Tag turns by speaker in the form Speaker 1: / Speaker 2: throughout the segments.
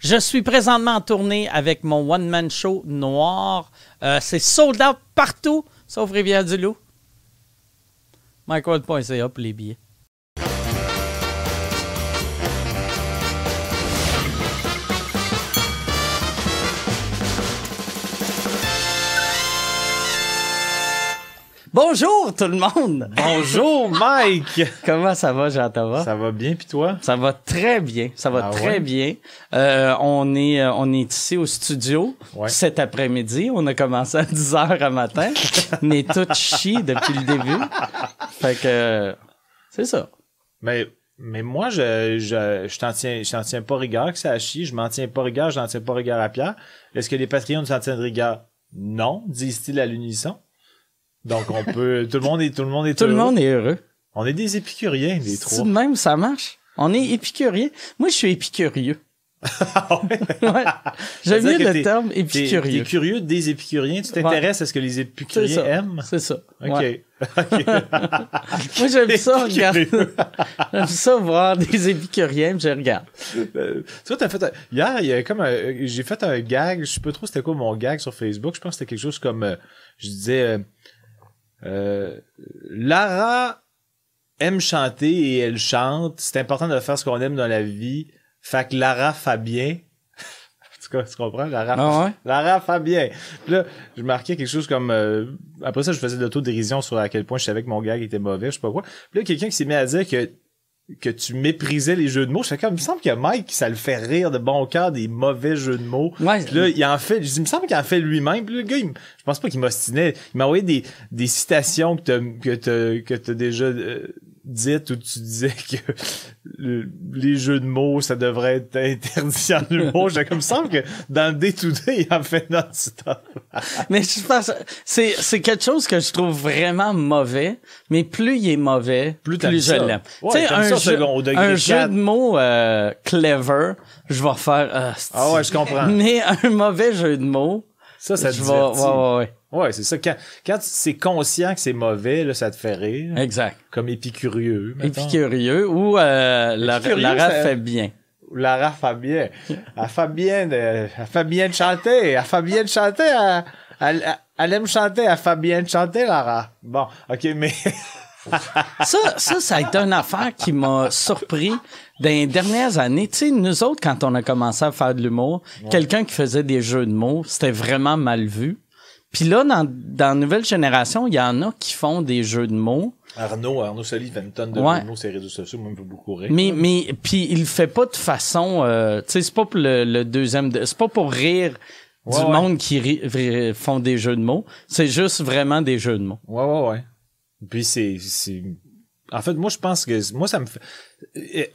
Speaker 1: Je suis présentement en tournée avec mon one-man show noir. Euh, c'est sold out partout, sauf Rivière-du-Loup. MikeWard.ca pour les billets. Bonjour tout le monde!
Speaker 2: Bonjour Mike!
Speaker 1: Comment ça va, Jean-Thomas?
Speaker 2: Ça va bien, puis toi?
Speaker 1: Ça va très bien. Ça va
Speaker 2: Ah
Speaker 1: très
Speaker 2: ouais?
Speaker 1: bien. Euh, on est euh, on est ici au studio
Speaker 2: Ouais.
Speaker 1: cet après-midi. On a commencé à 10 heures à matin. mais tout chie depuis le début. Fait que c'est ça.
Speaker 2: Mais, mais moi, je, je, je t'en tiens, je t'en tiens pas rigueur que ça a chier. Je m'en tiens pas rigueur, je n'en tiens pas rigueur à Pierre. Est-ce que les Patreons s'en tiennent rigueur? Non, disent-ils à l'unisson. Donc on peut, tout le monde est, tout le monde est
Speaker 1: Tout le
Speaker 2: heureux.
Speaker 1: monde est heureux.
Speaker 2: On est des épicuriens, les trois.
Speaker 1: de même ça marche. On est épicurien. Moi, je suis épicurieux.
Speaker 2: Ah ouais?
Speaker 1: J'aime mieux le terme épicurieux.
Speaker 2: t'es curieux des épicuriens? Tu t'intéresses à ce que les
Speaker 1: C'est
Speaker 2: épicuriens
Speaker 1: ça.
Speaker 2: aiment?
Speaker 1: C'est ça.
Speaker 2: Ok.
Speaker 1: Ouais. Moi, j'aime ça.
Speaker 2: Épicurieux.
Speaker 1: J'aime ça voir des épicuriens, je regarde.
Speaker 2: Euh, tu vois, t'as fait un- hier, il y a comme un- j'ai fait un gag, je sais pas trop c'était quoi mon gag sur Facebook, je pense que c'était quelque chose comme, euh, je disais, euh, euh, Lara aime chanter et elle chante, c'est important de faire ce qu'on aime dans la vie, fait que Lara Fabien, en tout cas, tu comprends, Lara,
Speaker 1: Ah ouais?
Speaker 2: Lara Fabien. Puis là, je marquais quelque chose comme, euh, après ça, je faisais de l'autodérision sur à quel point je savais que mon gag était mauvais, je sais pas quoi. Puis là, quelqu'un qui s'est mis à dire que que tu méprisais les jeux de mots. Je fais comme, il me semble que Mike, ça le fait rire de bon cœur des mauvais jeux de mots.
Speaker 1: Ouais.
Speaker 2: Puis là, il en fait, il me semble qu'il en fait lui-même. Puis le gars, il je pense pas qu'il m'ostinait. Il m'a envoyé des, des citations que t'as, que t'as, que t'as déjà euh, dites où tu disais que le- les jeux de mots, ça devrait être interdit en humour. J'ai comme, semble que dans le day-to-day, il en fait non-stop.
Speaker 1: Mais je pense, c'est, c'est quelque chose que je trouve vraiment mauvais, mais plus il est mauvais,
Speaker 2: Plus
Speaker 1: plus, je l'aime.
Speaker 2: Ouais,
Speaker 1: tu sais, un,
Speaker 2: ça
Speaker 1: jeu, un jeu de mots euh, clever, je vais faire. ah, c'est-
Speaker 2: Ah ouais, je comprends.
Speaker 1: Mais un mauvais jeu de mots,
Speaker 2: Ça, ça te divertit.
Speaker 1: Ouais, ouais, ouais.
Speaker 2: Ouais, c'est ça. Quand, quand c'est conscient que c'est mauvais, là, ça te fait rire.
Speaker 1: Exact.
Speaker 2: Comme épicurieux. mettons.
Speaker 1: Épicurieux ou euh, la,
Speaker 2: Épicurieux,
Speaker 1: Lara
Speaker 2: ça-
Speaker 1: fait bien.
Speaker 2: Lara Fabien. Elle fait bien de, elle fait bien de chanter. Elle fait bien de chanter. Elle, elle, elle aime chanter. Elle fait bien de chanter, Lara. Bon, ok, mais
Speaker 1: Ça, ça, ça a été une affaire qui m'a surpris dans les dernières années. Tu sais, nous autres, quand on a commencé à faire de l'humour, quelqu'un qui faisait des jeux de mots, c'était vraiment mal vu. Puis là, dans, dans la nouvelle génération, il y en a qui font des jeux de mots,
Speaker 2: Arnaud, Arnaud Soli fait une tonne de
Speaker 1: Ouais.
Speaker 2: mots sur les réseaux sociaux. Moi, beaucoup rire.
Speaker 1: mais mais puis il le fait pas de façon, euh, tu sais, c'est pas pour le, le deuxième, de- c'est pas pour rire du
Speaker 2: Ouais,
Speaker 1: monde qui ri- ri- font des jeux de mots. C'est juste vraiment des jeux de mots.
Speaker 2: Ouais, ouais, ouais. Puis c'est, c'est, en fait, moi, je pense que, moi, ça me fait,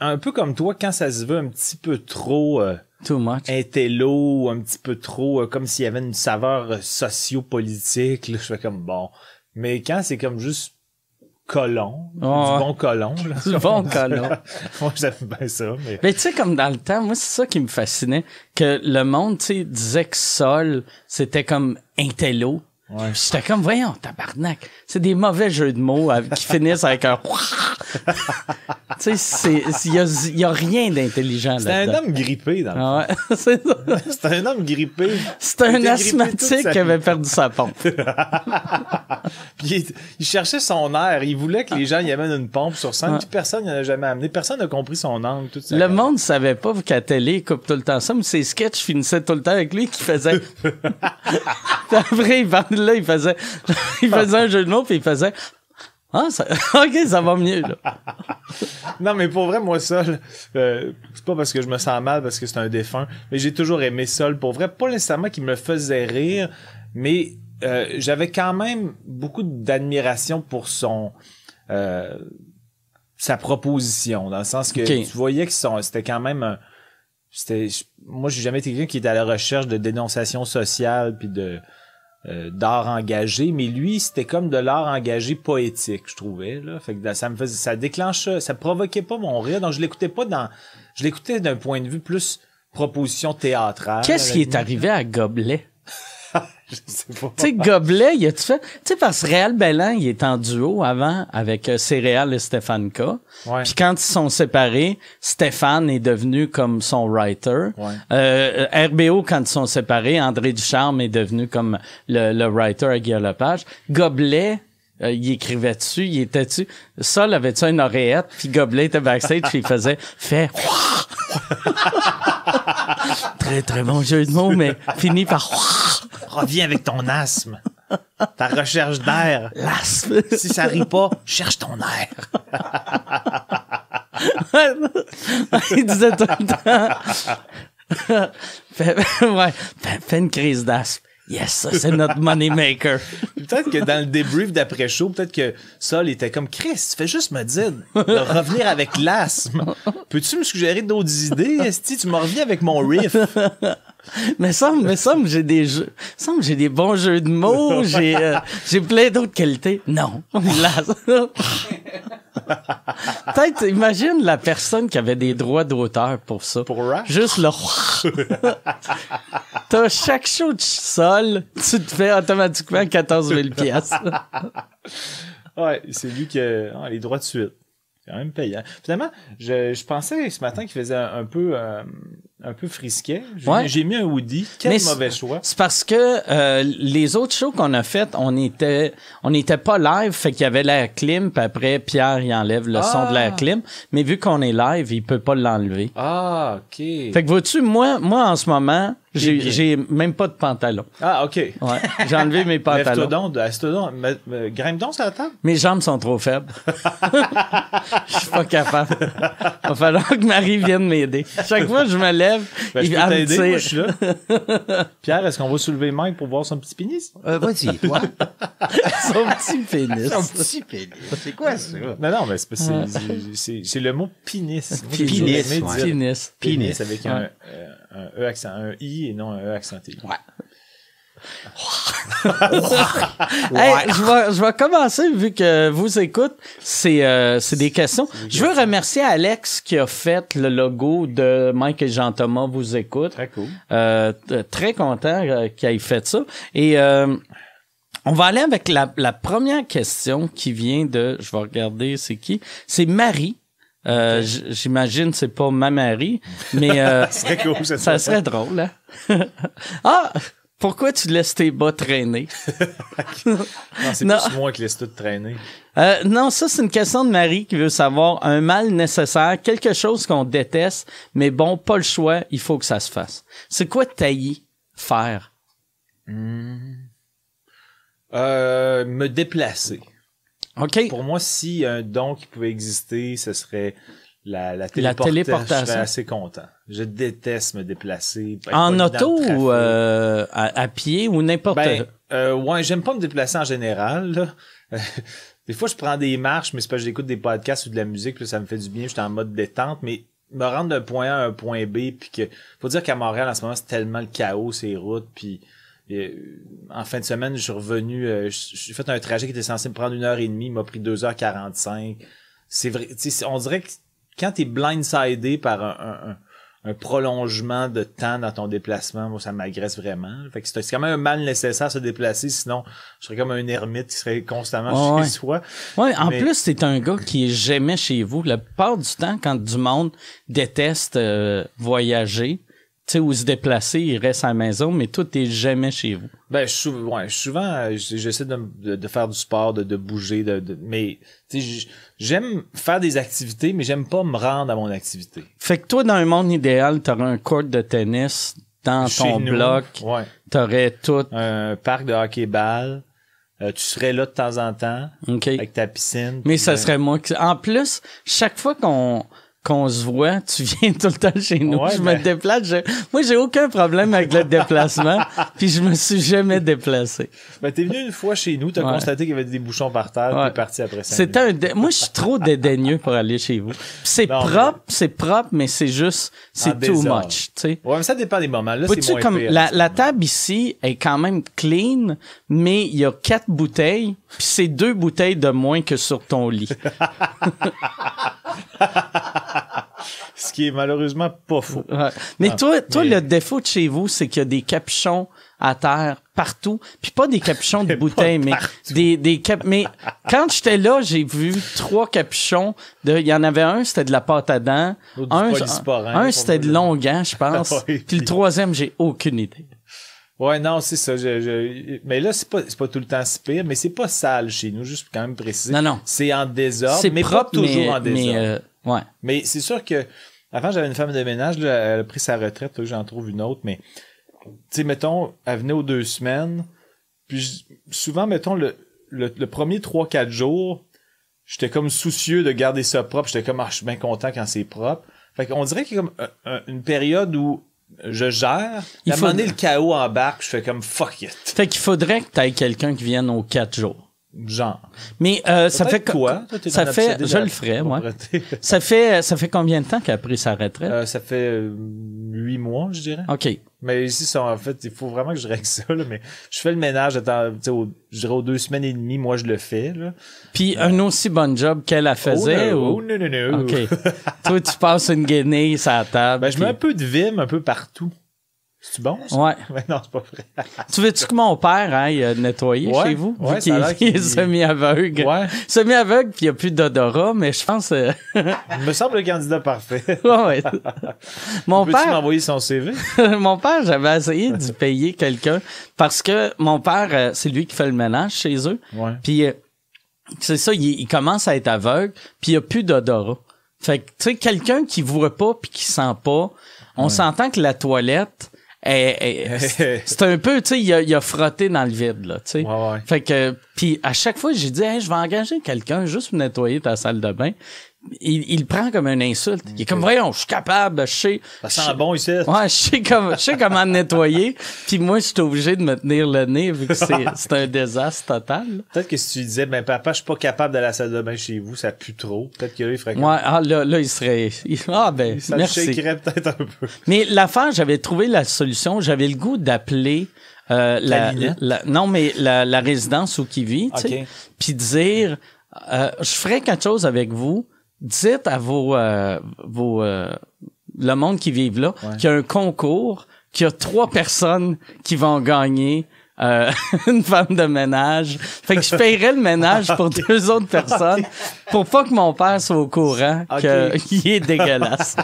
Speaker 2: un peu comme toi, quand ça se veut un petit peu trop, euh,
Speaker 1: Too much.
Speaker 2: intello, un petit peu trop, euh, comme s'il y avait une saveur euh, sociopolitique, là, je fais comme bon. Mais quand c'est comme juste colon, du bon colon, là.
Speaker 1: Du bon colon.
Speaker 2: Moi, j'aime bien ça, mais.
Speaker 1: Mais tu sais, comme dans le temps, moi, c'est ça qui me fascinait, que le monde, tu sais, disait que Sol, c'était comme intello.
Speaker 2: Ouais.
Speaker 1: J'étais comme, voyons, tabarnak, c'est des mauvais jeux de mots avec- qui finissent avec un... tu sais, c'est- il y a, y a rien d'intelligent
Speaker 2: C'était un
Speaker 1: là-dedans.
Speaker 2: homme grippé, dans le
Speaker 1: Ah ouais, c'est ça.
Speaker 2: un homme grippé.
Speaker 1: C'était
Speaker 2: Il
Speaker 1: un asthmatique qui avait perdu sa pompe.
Speaker 2: Puis il, il cherchait son air. Il voulait que les gens y amènent une pompe sur scène.
Speaker 1: Ouais.
Speaker 2: Puis personne n'y en a jamais amené. Personne n'a compris son angle. Tout ça.
Speaker 1: Le monde savait pas qu'à télé, il coupe tout le temps ça, mais ses sketchs finissaient tout le temps avec lui qui faisait... Après, il là, il faisait... il faisait un jeu de mots, puis il faisait... Ah, ça... OK, ça va mieux, là.
Speaker 2: Non, mais pour vrai, moi, Sol, euh, c'est pas parce que je me sens mal, parce que c'est un défunt, mais j'ai toujours aimé Sol. Pour vrai, pas nécessairement qu'il me faisait rire, mais euh, j'avais quand même beaucoup d'admiration pour son... euh, sa proposition, dans le sens que tu voyais que c'était quand même un... Moi, j'ai jamais été quelqu'un qui était à la recherche de dénonciation sociale puis de euh, d'art engagé, mais lui, c'était comme de l'art engagé poétique, je trouvais. Là. Fait que ça me faisait, ça déclenche, ça provoquait pas mon rire, donc je l'écoutais pas dans, je l'écoutais d'un point de vue plus proposition théâtrale.
Speaker 1: Qu'est-ce qui est arrivé à Gobelet?
Speaker 2: Je sais pas.
Speaker 1: Tu sais, Gobelet, il a-tu fait... Tu sais, parce que Réal Bellan, il est en duo avant avec euh, Céréal et Stéphane K.
Speaker 2: Ouais.
Speaker 1: Puis quand ils sont séparés, Stéphane est devenu comme son writer.
Speaker 2: Ouais.
Speaker 1: Euh, RBO, quand ils sont séparés, André Ducharme est devenu comme le, le writer à Guillaume Lepage. Gobelet, euh, il écrivait dessus, il était dessus. Sol avait-tu une oreillette, puis Gobelet était backstage, puis il faisait « Fais... » Très, très bon jeu de mots, mais fini par «
Speaker 2: Reviens avec ton asthme. Ta recherche d'air.
Speaker 1: l'asthme.
Speaker 2: Si ça rit pas, cherche ton air.
Speaker 1: il disait tout le temps. fais, ouais, fais, fais une crise d'asthme. Yes, c'est notre money maker.
Speaker 2: Peut-être que dans le débrief d'après-show, peut-être que Sol était comme Chris, tu fais juste me dire de revenir avec l'asthme. Peux-tu me suggérer d'autres idées? Esti, tu me reviens avec mon riff.
Speaker 1: Mais ça, mais ça, j'ai des jeux, ça, j'ai des bons jeux de mots, j'ai, euh, j'ai plein d'autres qualités. Non. Peut-être, imagine la personne qui avait des droits d'auteur pour ça.
Speaker 2: Pour rap?
Speaker 1: Juste le T'as chaque show de sol, tu te fais automatiquement 14 000 pièces.
Speaker 2: Ouais, c'est lui qui a les droits de suite. C'est quand même payant. Finalement, je, je pensais ce matin qu'il faisait un, un peu euh, un peu frisquet. J'ai
Speaker 1: Ouais.
Speaker 2: j'ai mis un hoodie. Quel
Speaker 1: Mais c'est-
Speaker 2: mauvais choix.
Speaker 1: C'est parce que euh, les autres shows qu'on a fait, on était on n'était pas live, fait qu'il y avait la clim, puis après Pierre il enlève le son
Speaker 2: Ah.
Speaker 1: de la clim, mais vu qu'on est live, il peut pas l'enlever.
Speaker 2: Ah, ok.
Speaker 1: Fait que vois-tu, moi moi en ce moment, j'ai même pas de pantalon.
Speaker 2: Ah, ok.
Speaker 1: Ouais, j'ai enlevé mes pantalons.
Speaker 2: donc, donc, me- me- grimpe donc sur la table.
Speaker 1: Mes jambes sont trop faibles. Je suis pas capable. Va falloir que Marie vienne m'aider. Chaque fois que je me lève,
Speaker 2: Ben, je
Speaker 1: il va me
Speaker 2: moi, je suis là. Pierre, est-ce qu'on va soulever Mike pour voir son petit pénis?
Speaker 3: Euh, vas-y, toi.
Speaker 1: son petit pénis.
Speaker 3: Ton petit pénis. C'est quoi ça?
Speaker 2: Non, non, mais c'est pas- c'est- c'est- c'est c'est le mot pénis.
Speaker 1: Pénis. Pénis
Speaker 2: Pénis. avec un, euh, un E accent, un I et non un E accenté.
Speaker 3: Ouais.
Speaker 1: Hey, je vais, je vais commencer vu que vous écoute. C'est euh, c'est des questions. Je veux remercier Alex qui a fait le logo de Mike et Jean Thomas vous écoute.
Speaker 2: Très cool.
Speaker 1: Euh, très content euh, qu'il ait fait ça. Et euh, on va aller avec la, la première question qui vient de, je vais regarder c'est qui. C'est Marie. Euh, J'imagine c'est pas ma Marie, mais euh,
Speaker 2: cool, ça,
Speaker 1: ça serait drôle. Hein? ah, pourquoi tu laisses tes bas traîner?
Speaker 2: Non, c'est plus moi qui laisse tout traîner.
Speaker 1: Euh, non, ça, c'est une question de Marie qui veut savoir un mal nécessaire, quelque chose qu'on déteste, mais bon, pas le choix, il faut que ça se fasse. C'est quoi tailler, faire?
Speaker 2: Euh, me déplacer.
Speaker 1: OK?
Speaker 2: Pour moi, si un don qui pouvait exister, ce serait la, la téléportation.
Speaker 1: téléportation.
Speaker 2: Je serais assez content. Je déteste me déplacer.
Speaker 1: En auto ou euh, à, à pied ou n'importe
Speaker 2: Ben, euh, ouais, j'aime pas me déplacer en général. Là. des fois, je prends des marches, mais c'est parce que j'écoute des podcasts ou de la musique, puis ça me fait du bien. Je suis en mode détente, mais me rendre d'un point A à un point B, puis que faut dire qu'à Montréal en ce moment, c'est tellement le chaos ces routes, puis euh, en fin de semaine, je suis revenu, euh, j'ai fait un trajet qui était censé me prendre une heure et demie, il m'a pris deux heures quarante-cinq. C'est vrai, on dirait que quand t'es blindsidé par un, un, un- un prolongement de temps dans ton déplacement, moi, ça m'agresse vraiment. Fait que c'est c'est quand même un mal nécessaire se déplacer, sinon je serais comme un ermite qui serait constamment chez
Speaker 1: ouais.
Speaker 2: soi.
Speaker 1: Ouais, en
Speaker 2: Mais-
Speaker 1: plus, t'es un gars qui est jamais chez vous. La plupart du temps, quand du monde déteste euh, voyager, sais, ou se déplacer, il reste à la maison, mais toi, t'es jamais chez vous.
Speaker 2: Ben, je suis sou- ouais, je suis souvent, euh, j'essaie de, de, de faire du sport, de, de bouger, de, de- mais j'aime faire des activités, mais j'aime pas me rendre à mon activité.
Speaker 1: Fait que toi, dans un monde idéal, t'aurais un court de tennis dans
Speaker 2: Chez
Speaker 1: ton
Speaker 2: nous,
Speaker 1: bloc,
Speaker 2: ouais,
Speaker 1: t'aurais tout.
Speaker 2: un parc de hockey-ball, euh, tu serais là de temps en temps avec ta piscine.
Speaker 1: Mais ça serait moi qui... En plus, chaque fois qu'on qu'on se voit, tu viens tout le temps chez nous.
Speaker 2: Ouais,
Speaker 1: je
Speaker 2: ben-
Speaker 1: me déplace. je- Moi, j'ai aucun problème avec le déplacement, puis je me suis jamais déplacé.
Speaker 2: Ben, t'es venu une fois chez nous, t'as
Speaker 1: Ouais.
Speaker 2: constaté qu'il y avait des bouchons par terre,
Speaker 1: Ouais.
Speaker 2: t'es parti après ça.
Speaker 1: C'est un dé- Moi, je suis trop dédaigneux pour aller chez vous. C'est propre, c'est propre, mais c'est juste, c'est too
Speaker 2: désordre.
Speaker 1: much, tu sais.
Speaker 2: Ouais, mais ça dépend des moments. Là, c'est moins
Speaker 1: comme
Speaker 2: pire.
Speaker 1: la, la table ici est quand même clean, mais il y a quatre bouteilles, puis c'est deux bouteilles de moins que sur ton lit.
Speaker 2: Ce qui est malheureusement pas faux.
Speaker 1: Ouais. Mais
Speaker 2: Ah,
Speaker 1: toi, toi,
Speaker 2: mais-
Speaker 1: le défaut de chez vous, c'est qu'il y a des capuchons à terre partout, puis pas des capuchons de
Speaker 2: Mais pas
Speaker 1: bouteille, mais des des cap mais quand j'étais là, j'ai vu trois capuchons de il y en avait un, c'était de la pâte à dents, un un
Speaker 2: pour
Speaker 1: c'était de longan, je pense, puis- le troisième, j'ai aucune idée.
Speaker 2: Ouais, non, c'est ça. je- je- Mais là, c'est pas, c'est pas tout le temps si pire, mais c'est pas sale chez nous, juste pour quand même préciser.
Speaker 1: Non, non.
Speaker 2: C'est en désordre,
Speaker 1: C'est
Speaker 2: mais
Speaker 1: propre
Speaker 2: pas toujours
Speaker 1: mais,
Speaker 2: en désordre.
Speaker 1: mais euh, ouais.
Speaker 2: Mais c'est sûr que avant j'avais une femme de ménage, là, elle a pris sa retraite, j'en trouve une autre, mais tu sais, mettons, elle venait aux deux semaines, puis souvent, mettons, le, le, le premier 3-4 jours, j'étais comme soucieux de garder ça propre, j'étais comme, ah, je suis bien content quand c'est propre. Fait qu'on dirait qu'il y a comme un- une période où je gère,
Speaker 1: Il
Speaker 2: à un
Speaker 1: faut-
Speaker 2: moment donné, le chaos embarque, je fais comme fuck it.
Speaker 1: Fait qu'il faudrait que tu aies quelqu'un qui vienne aux quatre jours.
Speaker 2: Genre.
Speaker 1: Mais euh, ça fait
Speaker 2: t'es
Speaker 1: ça fait je le ferais moi. Ça fait ça fait combien de temps qu'elle a pris sa retraite?
Speaker 2: Euh, ça fait euh, huit mois, je dirais.
Speaker 1: OK.
Speaker 2: Mais ici, ça, en fait, il faut vraiment que je règle ça, là, mais je fais le ménage, attends, au- je dirais aux deux semaines et demie, moi, je le fais, là.
Speaker 1: Puis un aussi bon job qu'elle a faisait
Speaker 2: oh, no,
Speaker 1: ou?
Speaker 2: oh, non, non, non.
Speaker 1: OK. Toi tu passes une guenille sur la table.
Speaker 2: Ben, je mets un peu de vim un peu partout. C'est bon, ça?
Speaker 1: Ouais.
Speaker 2: Mais non, c'est pas vrai.
Speaker 1: Tu veux-tu que mon père aille euh, nettoyer
Speaker 2: Ouais,
Speaker 1: chez vous?
Speaker 2: ouais,
Speaker 1: Vu qu'il
Speaker 2: ça a
Speaker 1: il est semi-aveugle.
Speaker 2: Ouais.
Speaker 1: Semi-aveugle, puis il n'y a plus d'odorat, mais je pense... euh,
Speaker 2: Il me semble le candidat parfait.
Speaker 1: ouais, ouais. Mon
Speaker 2: Peux-tu
Speaker 1: père,
Speaker 2: m'envoyer son CV?
Speaker 1: mon père, j'avais essayé d'y payer quelqu'un parce que mon père, euh, c'est lui qui fait le ménage chez eux.
Speaker 2: Ouais.
Speaker 1: Puis c'est ça, il, il commence à être aveugle, puis il n'y a plus d'odorat. Fait que, tu sais, quelqu'un qui voit pas puis qui sent pas, on s'entend que la toilette, c'est c'est un peu, tu sais, il a, il a frotté dans le vide, là, tu sais.
Speaker 2: Ouais, ouais.
Speaker 1: Fait que, puis à chaque fois, j'ai dit, hey, je vais engager quelqu'un juste pour nettoyer ta salle de bain. Il, il le prend comme une insulte. Il est comme, voyons, je suis capable, je sais.
Speaker 2: Ça sent bon ici.
Speaker 1: Ouais, je sais, comme, je sais comment nettoyer. Puis moi, je suis obligé de me tenir le nez vu que c'est c'est un désastre total.
Speaker 2: Peut-être que si tu disais, ben, papa, je suis pas capable d'aller à la salle de bain chez vous, ça pue trop. Peut-être que là, il ferait comme-
Speaker 1: Ouais, ah, là, là, il serait. il- Ah, ben,
Speaker 2: Ça me
Speaker 1: merci.
Speaker 2: shakerait peut-être un peu.
Speaker 1: Mais l'affaire, j'avais trouvé la solution. J'avais le goût d'appeler euh, la, non, mais la, la résidence où qui vit, tu sais,
Speaker 2: Ok.
Speaker 1: puis dire, euh, je ferai quelque chose avec vous. Dites à vos, euh, vos, euh, le monde qui vivent là,
Speaker 2: Ouais.
Speaker 1: qu'il y a un concours, qu'il y a trois personnes qui vont gagner. euh, une femme de ménage. Fait que je paierais le ménage pour deux autres personnes pour pas que mon père soit au courant qu'il est dégueulasse.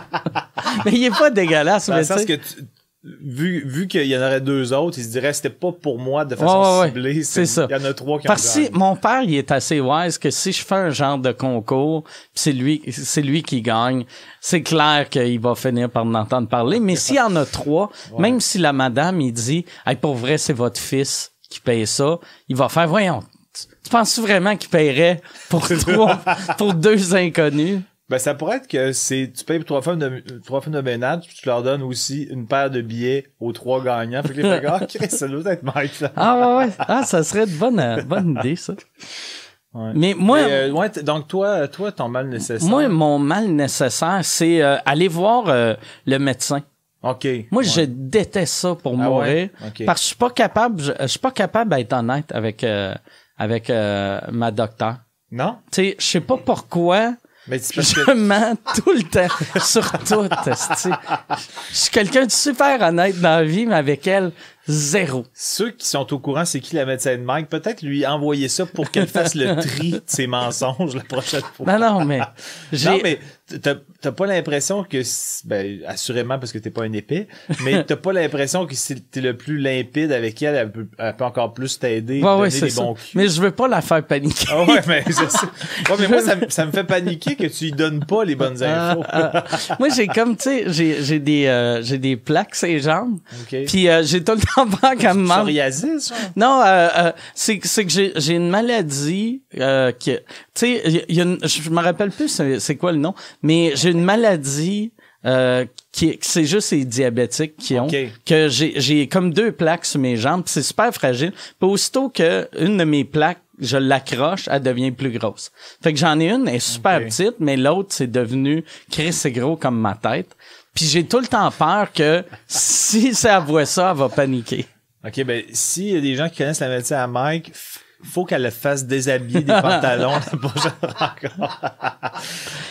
Speaker 1: mais il est pas dégueulasse,
Speaker 2: Dans
Speaker 1: mais
Speaker 2: le sens
Speaker 1: tu sais-
Speaker 2: que tu- vu, vu qu'il y en aurait deux autres, il se dirait c'était pas pour moi de façon
Speaker 1: Ouais, ouais, ouais.
Speaker 2: ciblée.
Speaker 1: C'est ça.
Speaker 2: Il y en a trois qui
Speaker 1: Parce
Speaker 2: ont
Speaker 1: que
Speaker 2: gagné.
Speaker 1: mon père, il est assez wise que si je fais un genre de concours, pis c'est lui, c'est lui qui gagne, c'est clair qu'il va finir par m'entendre parler. Mais s'il y en a trois, même si la madame, il dit, hey, pour vrai, c'est votre fils qui paye ça, il va faire, voyons, tu, tu penses vraiment qu'il paierait pour trois, pour deux inconnus?
Speaker 2: Ben, ça pourrait être que c'est, tu payes pour trois femmes de, trois femmes de ménage, puis tu leur donnes aussi une paire de billets aux trois gagnants. Fait que les gars, ah, Chris, ça doit être Mike, là.
Speaker 1: Ah ouais, ouais. Ah, ça serait de bonne, euh, bonne idée, ça.
Speaker 2: Ouais.
Speaker 1: Mais moi,
Speaker 2: euh, ouais, donc toi, toi, ton mal nécessaire.
Speaker 1: moi, mon mal nécessaire, c'est euh, aller voir le médecin.
Speaker 2: OK.
Speaker 1: Moi,
Speaker 2: Ouais.
Speaker 1: je déteste ça pour
Speaker 2: Ah
Speaker 1: mourir. Parce que je suis pas capable, je, je suis pas capable d'être honnête avec avec ma docteur.
Speaker 2: Non?
Speaker 1: Tu sais, je sais pas pourquoi
Speaker 2: Mais parce
Speaker 1: je
Speaker 2: que,
Speaker 1: mens tout le temps sur tout. Je suis quelqu'un de super honnête dans la vie, mais avec elle, zéro.
Speaker 2: ceux qui sont au courant, c'est qui la médecin de Mike, peut-être lui envoyer ça pour qu'elle fasse le tri de ses mensonges la prochaine fois.
Speaker 1: Non, non, mais.
Speaker 2: Non, mais t'as pas l'impression que, ben, assurément parce que t'es pas un épée, mais t'as pas l'impression que si t'es le plus limpide avec elle, elle peut, elle peut encore plus t'aider,
Speaker 1: Ouais,
Speaker 2: donner
Speaker 1: ouais,
Speaker 2: des
Speaker 1: ça.
Speaker 2: bons culs.
Speaker 1: Mais je veux pas la faire paniquer.
Speaker 2: Ah ouais, mais je sais. Ouais, mais moi, ça, me- ça me fait paniquer que tu lui donnes pas les bonnes infos.
Speaker 1: Ah, Moi, j'ai comme, tu sais, j'ai, j'ai des, euh, j'ai des plaques les jambes.
Speaker 2: OK.
Speaker 1: Puis euh, j'ai tout le temps peur qu'elle me manque.
Speaker 2: Psoriasis?
Speaker 1: Non, euh, euh, c'est c'est que j'ai j'ai une maladie euh, qui, tu sais, il y a- il y a une- je me rappelle plus c'est c'est quoi le nom, mais j'ai une maladie euh, qui c'est juste les diabétiques qui ont
Speaker 2: Ok.
Speaker 1: que j'ai j'ai comme deux plaques sur mes jambes, c'est super fragile. Puis aussitôt que une de mes plaques je l'accroche, elle devient plus grosse. Fait que j'en ai une, elle est super petite, mais l'autre, c'est devenu, Chris, c'est gros comme ma tête. Puis j'ai tout le temps peur que si ça voit ça, elle va paniquer.
Speaker 2: OK, ben, s'il y a des gens qui connaissent la médecine à Mike, faut qu'elle le fasse déshabiller des pantalons la prochaine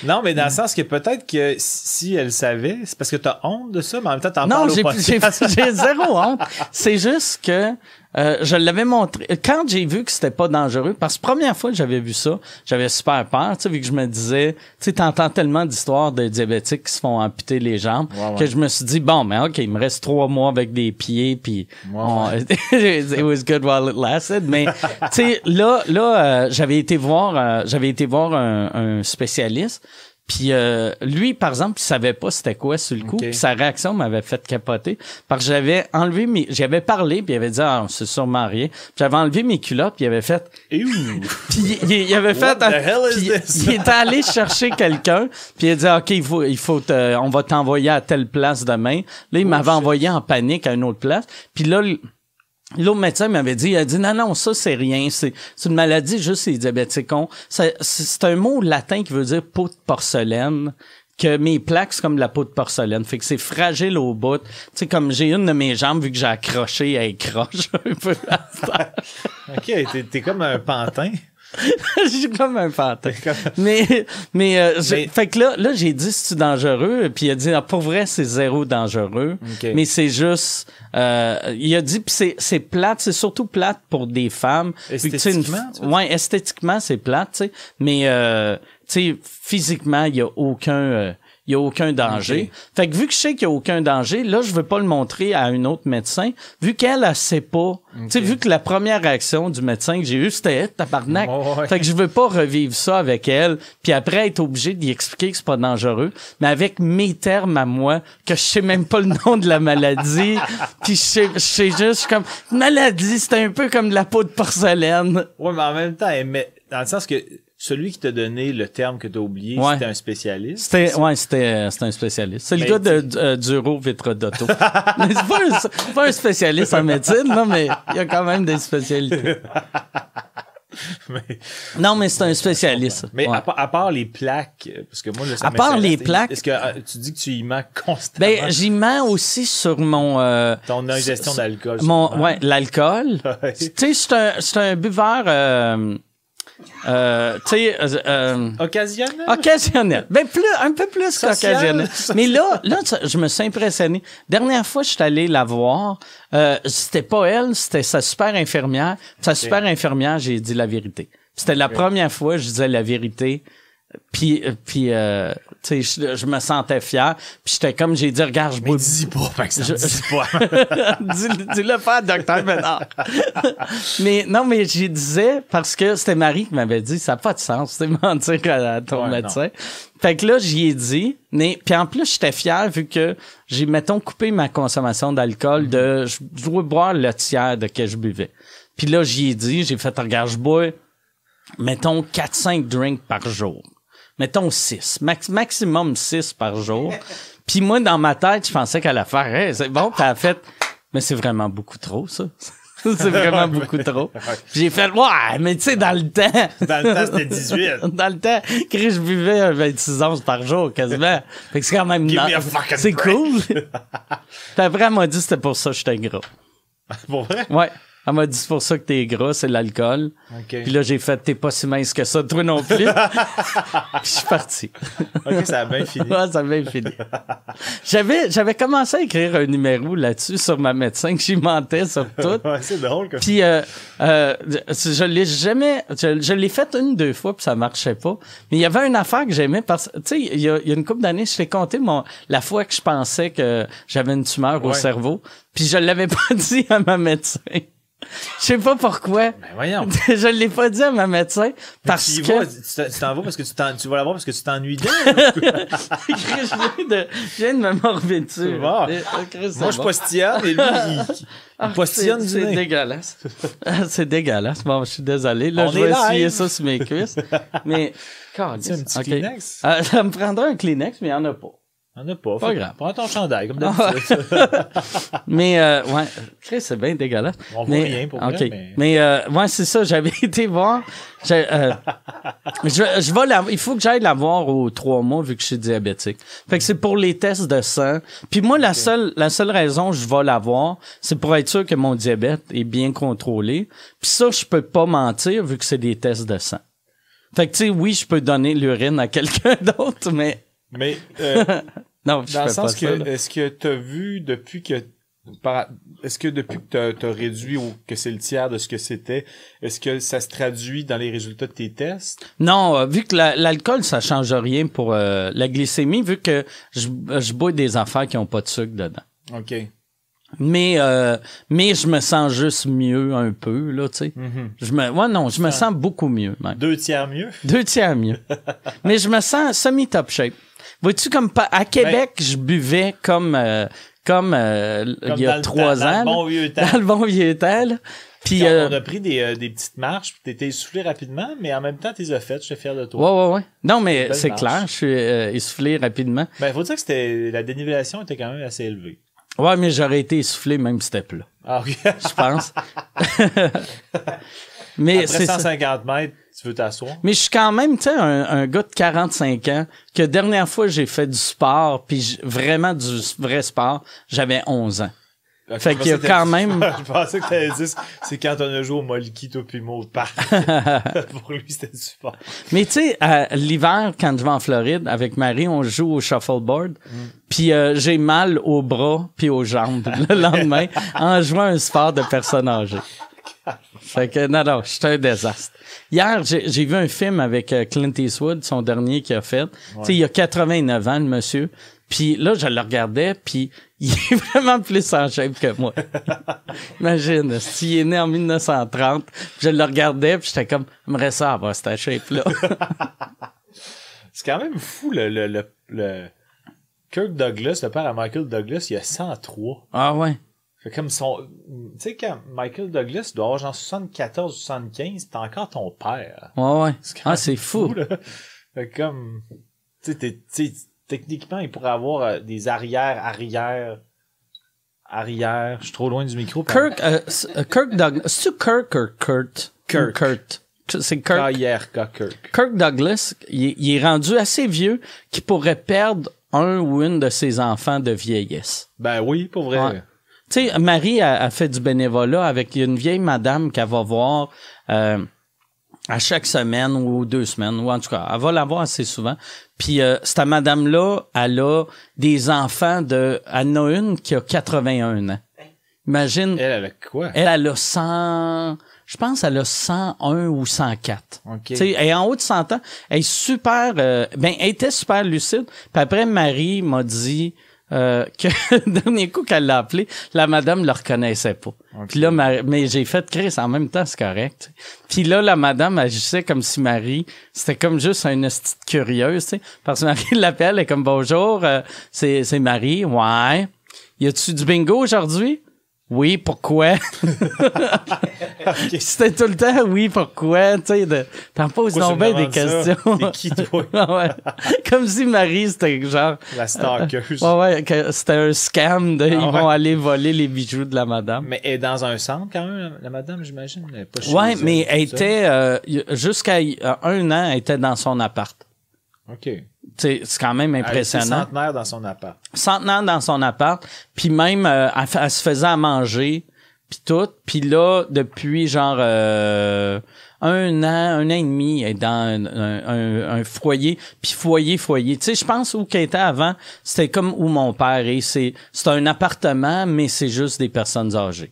Speaker 2: non, mais dans le sens que peut-être que si elle savait, c'est parce que t'as honte de ça, mais en même temps, t'en
Speaker 1: Non,
Speaker 2: parles au podcast.
Speaker 1: j'ai zéro honte. C'est juste que euh, je l'avais montré. Quand j'ai vu que c'était pas dangereux, parce que première fois que j'avais vu ça, j'avais super peur, tu sais, vu que je me disais, tu sais, t'entends tellement d'histoires de diabétiques qui se font amputer les jambes,
Speaker 2: ouais.
Speaker 1: que je me suis dit, bon, mais ok, il me reste trois mois avec des pieds, puis on- it was good while it lasted. Mais, tu sais, là, là, euh, j'avais été voir, euh, j'avais été voir un, un spécialiste. Puis euh, lui, par exemple, il savait pas c'était quoi sur le coup. Puis sa réaction m'avait fait capoter. Parce que j'avais enlevé mes... J'avais parlé, puis il avait dit « Ah, c'est sûrement rien. » Puis j'avais enlevé mes culottes, puis il avait fait... Puis il, il avait fait...
Speaker 2: the hell is
Speaker 1: puis
Speaker 2: this?
Speaker 1: il était allé chercher quelqu'un, puis il a dit « OK, il faut, il faut te- on va t'envoyer à telle place demain. » Là, il m'avait envoyé en panique à une autre place. Puis là... L'autre médecin m'avait dit, il a dit, non, non, ça, c'est rien. C'est, une maladie, juste les diabétiques c'est un mot latin qui veut dire peau de porcelaine. Que mes plaques, c'est comme de la peau de porcelaine. Fait que c'est fragile au bout. Tu sais, comme j'ai une de mes jambes, vu que j'ai accroché, elle croche un peu.
Speaker 2: ok, t'es, t'es comme un pantin.
Speaker 1: Je suis comme un pantin. mais, mais, euh, j'ai-
Speaker 2: Mais-
Speaker 1: fait que là, là, j'ai dit, c'est dangereux? Puis il a dit, ah, pour vrai, c'est zéro dangereux. Mais c'est juste, euh, il a dit, puis c'est, c'est plate, c'est surtout plate pour des femmes. Une-
Speaker 2: Esthétiquement,
Speaker 1: ouais, esthétiquement, c'est plate, tu sais. Mais, euh, tu sais, physiquement, il y a aucun, euh, il y a aucun danger. Fait que vu que je sais qu'il y a aucun danger, là, je veux pas le montrer à une autre médecin. Vu qu'elle, elle sait pas. Tu sais, vu que la première réaction du médecin que j'ai eue, c'était, tabarnak.
Speaker 2: Ouais, ouais.
Speaker 1: Fait que je veux pas revivre ça avec elle, puis après être obligé d'y expliquer que c'est pas dangereux, mais avec mes termes à moi, que je sais même pas le nom de la maladie, puis je sais, je sais juste, je suis comme, maladie, c'est un peu comme de la peau de porcelaine.
Speaker 2: Ouais, mais en même temps, elle met- dans le sens que celui qui t'a donné le terme que t'as oublié,
Speaker 1: Ouais.
Speaker 2: c'était un spécialiste.
Speaker 1: C'était, ouais, c'était, euh, c'était un spécialiste. C'est le
Speaker 2: Mais
Speaker 1: gars de, euh, d'Auto. mais c'est pas un, c'est pas un spécialiste en médecine, non, mais il y a quand même des spécialités.
Speaker 2: mais
Speaker 1: Non, mais c'est un spécialiste.
Speaker 2: mais
Speaker 1: Ouais.
Speaker 2: à, part- à part les plaques, parce que moi, là, ça
Speaker 1: À part les plaques-
Speaker 2: Est-ce que euh, tu dis que tu y mens constamment?
Speaker 1: Ben, j'y mens aussi sur mon, euh,
Speaker 2: ton ingestion d'alcool?
Speaker 1: Mon, ouais, l'alcool. Tu sais, c'est un, c'est un buveur, euh, euh, tu sais, euh, euh,
Speaker 2: Occasionnel?
Speaker 1: occasionnel. Ben, plus, un peu plus qu'occasionnel. Mais là, là, je me suis impressionné. Dernière fois, je suis allé la voir, euh, c'était pas elle, c'était sa super infirmière. Sa super infirmière, j'ai dit la vérité. C'était la première fois que je disais la vérité. Puis, euh, puis euh, tu sais, je, je me sentais fier. Puis j'étais comme, j'ai dit, regarde, je bois
Speaker 2: Dis pas,
Speaker 1: Je-
Speaker 2: dis pas.
Speaker 1: dis, dis-le pas docteur Ménard. mais non, mais j'y disais parce que c'était Marie qui m'avait dit ça n'a pas de sens, c'est mentir à, ton
Speaker 2: Ouais,
Speaker 1: médecin. Fait que là, j'y ai dit, mais puis en plus, j'étais fier vu que j'ai, mettons, coupé ma consommation d'alcool de je dois boire le tiers de que je buvais. Puis là, j'y ai dit, j'ai fait regarde, je bois, mettons, 4-5 drinks par jour. Mettons 6. Max, maximum 6 par jour. Puis moi, dans ma tête, je pensais qu'elle allait faire, Hey, c'est bon, puis elle a fait, mais c'est vraiment beaucoup trop, ça. c'est vraiment beaucoup trop. J'ai fait, ouais, mais tu sais, dans le temps.
Speaker 2: Dans le temps, c'était 18.
Speaker 1: Dans le temps, Chris, je buvais un 26 onces par jour, quasiment. Fait que c'est quand même... C'est cool. Puis après, elle m'a dit que c'était pour ça que j'étais gras.
Speaker 2: Pour vrai?
Speaker 1: Ouais. Elle m'a dit c'est pour ça que t'es gras, c'est l'alcool.
Speaker 2: OK.
Speaker 1: Puis là, j'ai fait, t'es pas si mince que ça, toi non plus. Puis je suis parti.
Speaker 2: OK, ça a bien fini.
Speaker 1: Ouais, ça a bien fini. J'avais, j'avais commencé à écrire un numéro là-dessus sur ma médecin, que j'y mentais sur tout.
Speaker 2: Ouais, c'est drôle comme
Speaker 1: Puis euh, euh, je l'ai jamais, je, je l'ai fait une deux fois puis ça marchait pas. Mais il y avait une affaire que j'aimais parce, tu sais, il y a, il y a une couple d'années, je t'ai compté mon la fois que je pensais que j'avais une tumeur au cerveau, puis je l'avais pas dit à ma médecin. Je sais pas pourquoi.
Speaker 2: Ben voyons.
Speaker 1: je l'ai pas dit à ma médecin parce
Speaker 2: tu
Speaker 1: que
Speaker 2: vas, tu t'en- vas parce que tu, vas la voir parce que tu t'ennuies d'elle.
Speaker 1: je viens de, je viens de me morver dessus.
Speaker 2: Bon.
Speaker 1: Oh, c'est
Speaker 2: Moi, je
Speaker 1: bon.
Speaker 2: postillonne et lui, il, il
Speaker 1: Ah,
Speaker 2: postillonne
Speaker 1: c'est- dégueulasse. Ah, c'est dégueulasse. Bon, je suis désolé. Là,
Speaker 2: On
Speaker 1: je vais
Speaker 2: live.
Speaker 1: essuyer ça sur mes cuisses. Mais,
Speaker 2: un petit. Kleenex?
Speaker 1: Ah, ça me prendra un Kleenex, mais il n'y en a pas.
Speaker 2: On a pas.
Speaker 1: Pas grave.
Speaker 2: Prends ton chandail, comme
Speaker 1: Ah
Speaker 2: d'habitude.
Speaker 1: Mais, euh, ouais, Chris, c'est bien dégueulasse.
Speaker 2: On voit
Speaker 1: mais,
Speaker 2: rien pour
Speaker 1: OK.
Speaker 2: vrai, mais-
Speaker 1: Mais, euh, ouais, c'est ça, j'avais été voir. euh, je, je vais la, il faut que j'aille la voir aux trois mois vu que je suis diabétique. Fait que c'est pour les tests de sang. Puis moi, la seule, la seule raison que je vais la voir, c'est pour être sûr que mon diabète est bien contrôlé. Puis ça, je peux pas mentir vu que c'est des tests de sang. Fait que, tu sais, oui, je peux donner l'urine à quelqu'un d'autre, mais
Speaker 2: Mais, euh,
Speaker 1: non,
Speaker 2: dans le sens que, est-ce que t'as vu depuis que, est-ce que depuis que t'as, t'as réduit au, que c'est le tiers de ce que c'était, est-ce que ça se traduit dans les résultats de tes tests?
Speaker 1: Non, euh, vu que la- l'alcool, ça change rien pour euh, la glycémie, vu que je, je bois des affaires qui ont pas de sucre dedans.
Speaker 2: OK.
Speaker 1: Mais euh, mais je me sens juste mieux un peu là, tu sais. Je me ouais non, je me sens beaucoup mieux même.
Speaker 2: Deux tiers mieux?
Speaker 1: Deux tiers mieux. mais je me sens semi top shape. Vois-tu comme pas à Québec, je buvais comme euh, comme, euh,
Speaker 2: Ben Comme
Speaker 1: il y a
Speaker 2: le
Speaker 1: trois
Speaker 2: temps- dans
Speaker 1: ans.
Speaker 2: le bon vieux temps.
Speaker 1: Dans le bon vieux temps. là. Puis
Speaker 2: Quand
Speaker 1: euh,
Speaker 2: on a pris des, des petites marches, puis t'étais essoufflé rapidement, mais en même temps, t'es as faites, je suis fier de toi.
Speaker 1: ouais ouais ouais. Non mais c'est clair, je suis essoufflé rapidement.
Speaker 2: Ben, faut dire que c'était, la dénivellation était quand même assez élevée.
Speaker 1: Ouais, mais j'aurais été essoufflé même si c'était plat.
Speaker 2: Ah, ok.
Speaker 1: je pense. mais
Speaker 2: Après
Speaker 1: c'est ça.
Speaker 2: 150 mètres, tu veux t'asseoir?
Speaker 1: Mais je suis quand même, tu sais, un, un gars de 45 ans que dernière fois j'ai fait du sport, puis vraiment du vrai sport, j'avais 11 ans.
Speaker 2: Ok,
Speaker 1: Fait qu'il y a quand même-
Speaker 2: je pensais que t'allais dire, c'est quand on a joué au Molki, toi puis moi, au parc. Pour lui, c'était du sport.
Speaker 1: Mais tu sais, à l'hiver, quand je vais en Floride, avec Marie, on joue au shuffleboard, puis euh, j'ai mal aux bras puis aux jambes le lendemain en jouant un sport de personnes âgées. Fait que non, non, j'étais un désastre. Hier, j'ai vu un film avec euh, Clint Eastwood, son dernier qu'il a fait. Tu sais, il a 89 ans, le monsieur. Puis là, je le regardais, puis il est vraiment plus en shape que moi. Imagine, s'il est né en 1930, je le regardais, puis j'étais comme, j'aimerais ça avoir cette shape-là.
Speaker 2: C'est quand même fou, le, le, le, le- Kirk Douglas, le père à Michael Douglas, il a 103.
Speaker 1: ah ouais.
Speaker 2: Fait comme son, tu sais, quand Michael Douglas doit avoir genre 74 ou 75, t'es encore ton père.
Speaker 1: Ouais, ouais. Ah, c'est fou.
Speaker 2: là. Fait comme, tu sais, techniquement, il pourrait avoir euh, des arrières, arrière, arrière. Je suis trop loin du micro.
Speaker 1: Kirk, euh, euh, Kirk Douglas. C'est-tu Kirk ou Kurt?
Speaker 2: Kirk.
Speaker 1: Kurt? C'est Kirk.
Speaker 2: Kirk.
Speaker 1: Kirk Douglas, il, est- il est rendu assez vieux qu'il pourrait perdre un ou une de ses enfants de vieillesse.
Speaker 2: Ben oui, pour vrai.
Speaker 1: Ouais. Tu sais, Marie a, a fait du bénévolat avec une vieille madame qu'elle va voir euh, à chaque semaine ou deux semaines, ou en tout cas, elle va la voir assez souvent. Puis euh, cette madame-là, elle a des enfants de... Elle en a une qui a 81 ans. Imagine,
Speaker 2: Elle, elle a quoi?
Speaker 1: elle, elle a 100... Je pense qu'elle a 101 ou 104.
Speaker 2: Ok.
Speaker 1: Tu sais, elle est en haut de 100 ans. Elle est super... euh, ben, elle était super lucide. Puis après, Marie m'a dit euh, que le dernier coup qu'elle l'a appelé, la madame le reconnaissait pas. Puis là, Ma- mais j'ai fait Chris en même temps, c'est correct. Puis là, la madame agissait comme si Marie, c'était comme juste une petite curieuse, tu sais. Parce que Marie l'appelle, elle est comme bonjour, euh, c'est c'est Marie, ouais. Y a-tu du bingo aujourd'hui? Oui, pourquoi? C'était tout le temps, oui, pourquoi? Tu sais, de- t'en poses donc bien des questions.
Speaker 2: T'es qui, toi?
Speaker 1: ouais. Comme si Marie, c'était genre,
Speaker 2: La stalkeuse.
Speaker 1: ouais, ouais, que c'était un scam de, ils
Speaker 2: Ah
Speaker 1: vont
Speaker 2: ouais.
Speaker 1: aller voler les bijoux de la madame.
Speaker 2: Mais elle est dans un centre quand même, la madame, j'imagine?
Speaker 1: Ouais, mais elle était, euh, jusqu'à euh, un an, elle était dans son appart.
Speaker 2: OK.
Speaker 1: C'est quand même
Speaker 2: Elle
Speaker 1: impressionnant.
Speaker 2: centenaire dans son appart.
Speaker 1: centenaire dans son appart, puis même euh, elle, se faisait à manger, puis tout, puis là depuis genre euh, un an, un an et demi, elle est dans un, un- un- foyer, puis foyer foyer. Tu sais, je pense où qu'elle était avant, c'était comme où mon père est, c'est c'est un appartement mais c'est juste des personnes âgées.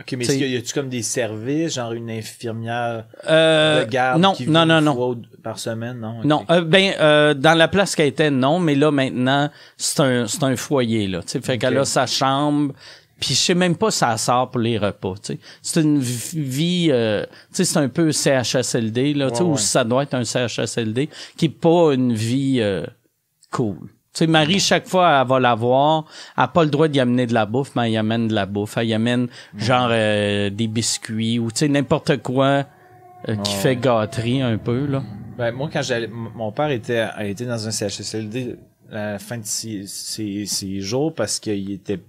Speaker 2: OK, mais est-ce qu'il y a-tu comme des services, genre une infirmière
Speaker 1: Euh,
Speaker 2: de garde
Speaker 1: non,
Speaker 2: qui
Speaker 1: non, non,
Speaker 2: une
Speaker 1: non.
Speaker 2: fois par semaine, non?
Speaker 1: Non, euh, ben euh, dans la place qu'elle était, non, mais là maintenant c'est un c'est un foyer là, tu sais, fait qu'elle a sa chambre, puis je sais même pas si ça sort pour les repas, tu sais. C'est une vie, euh, tu sais, c'est un peu CHSLD là, tu sais,
Speaker 2: Ouais,
Speaker 1: ou
Speaker 2: ouais.
Speaker 1: ça doit être un CHSLD qui est pas une vie euh, cool. Tu sais, Marie, chaque fois, elle va la voir, elle a pas le droit d'y amener de la bouffe, mais elle y amène de la bouffe. Elle y amène, genre, euh, des biscuits ou, tu sais, n'importe quoi euh, qui fait gâterie un peu, là.
Speaker 2: Ben, moi, quand j'allais, mon père était, a été dans un CHSLD la fin de ses, ses, ses jours parce qu'il était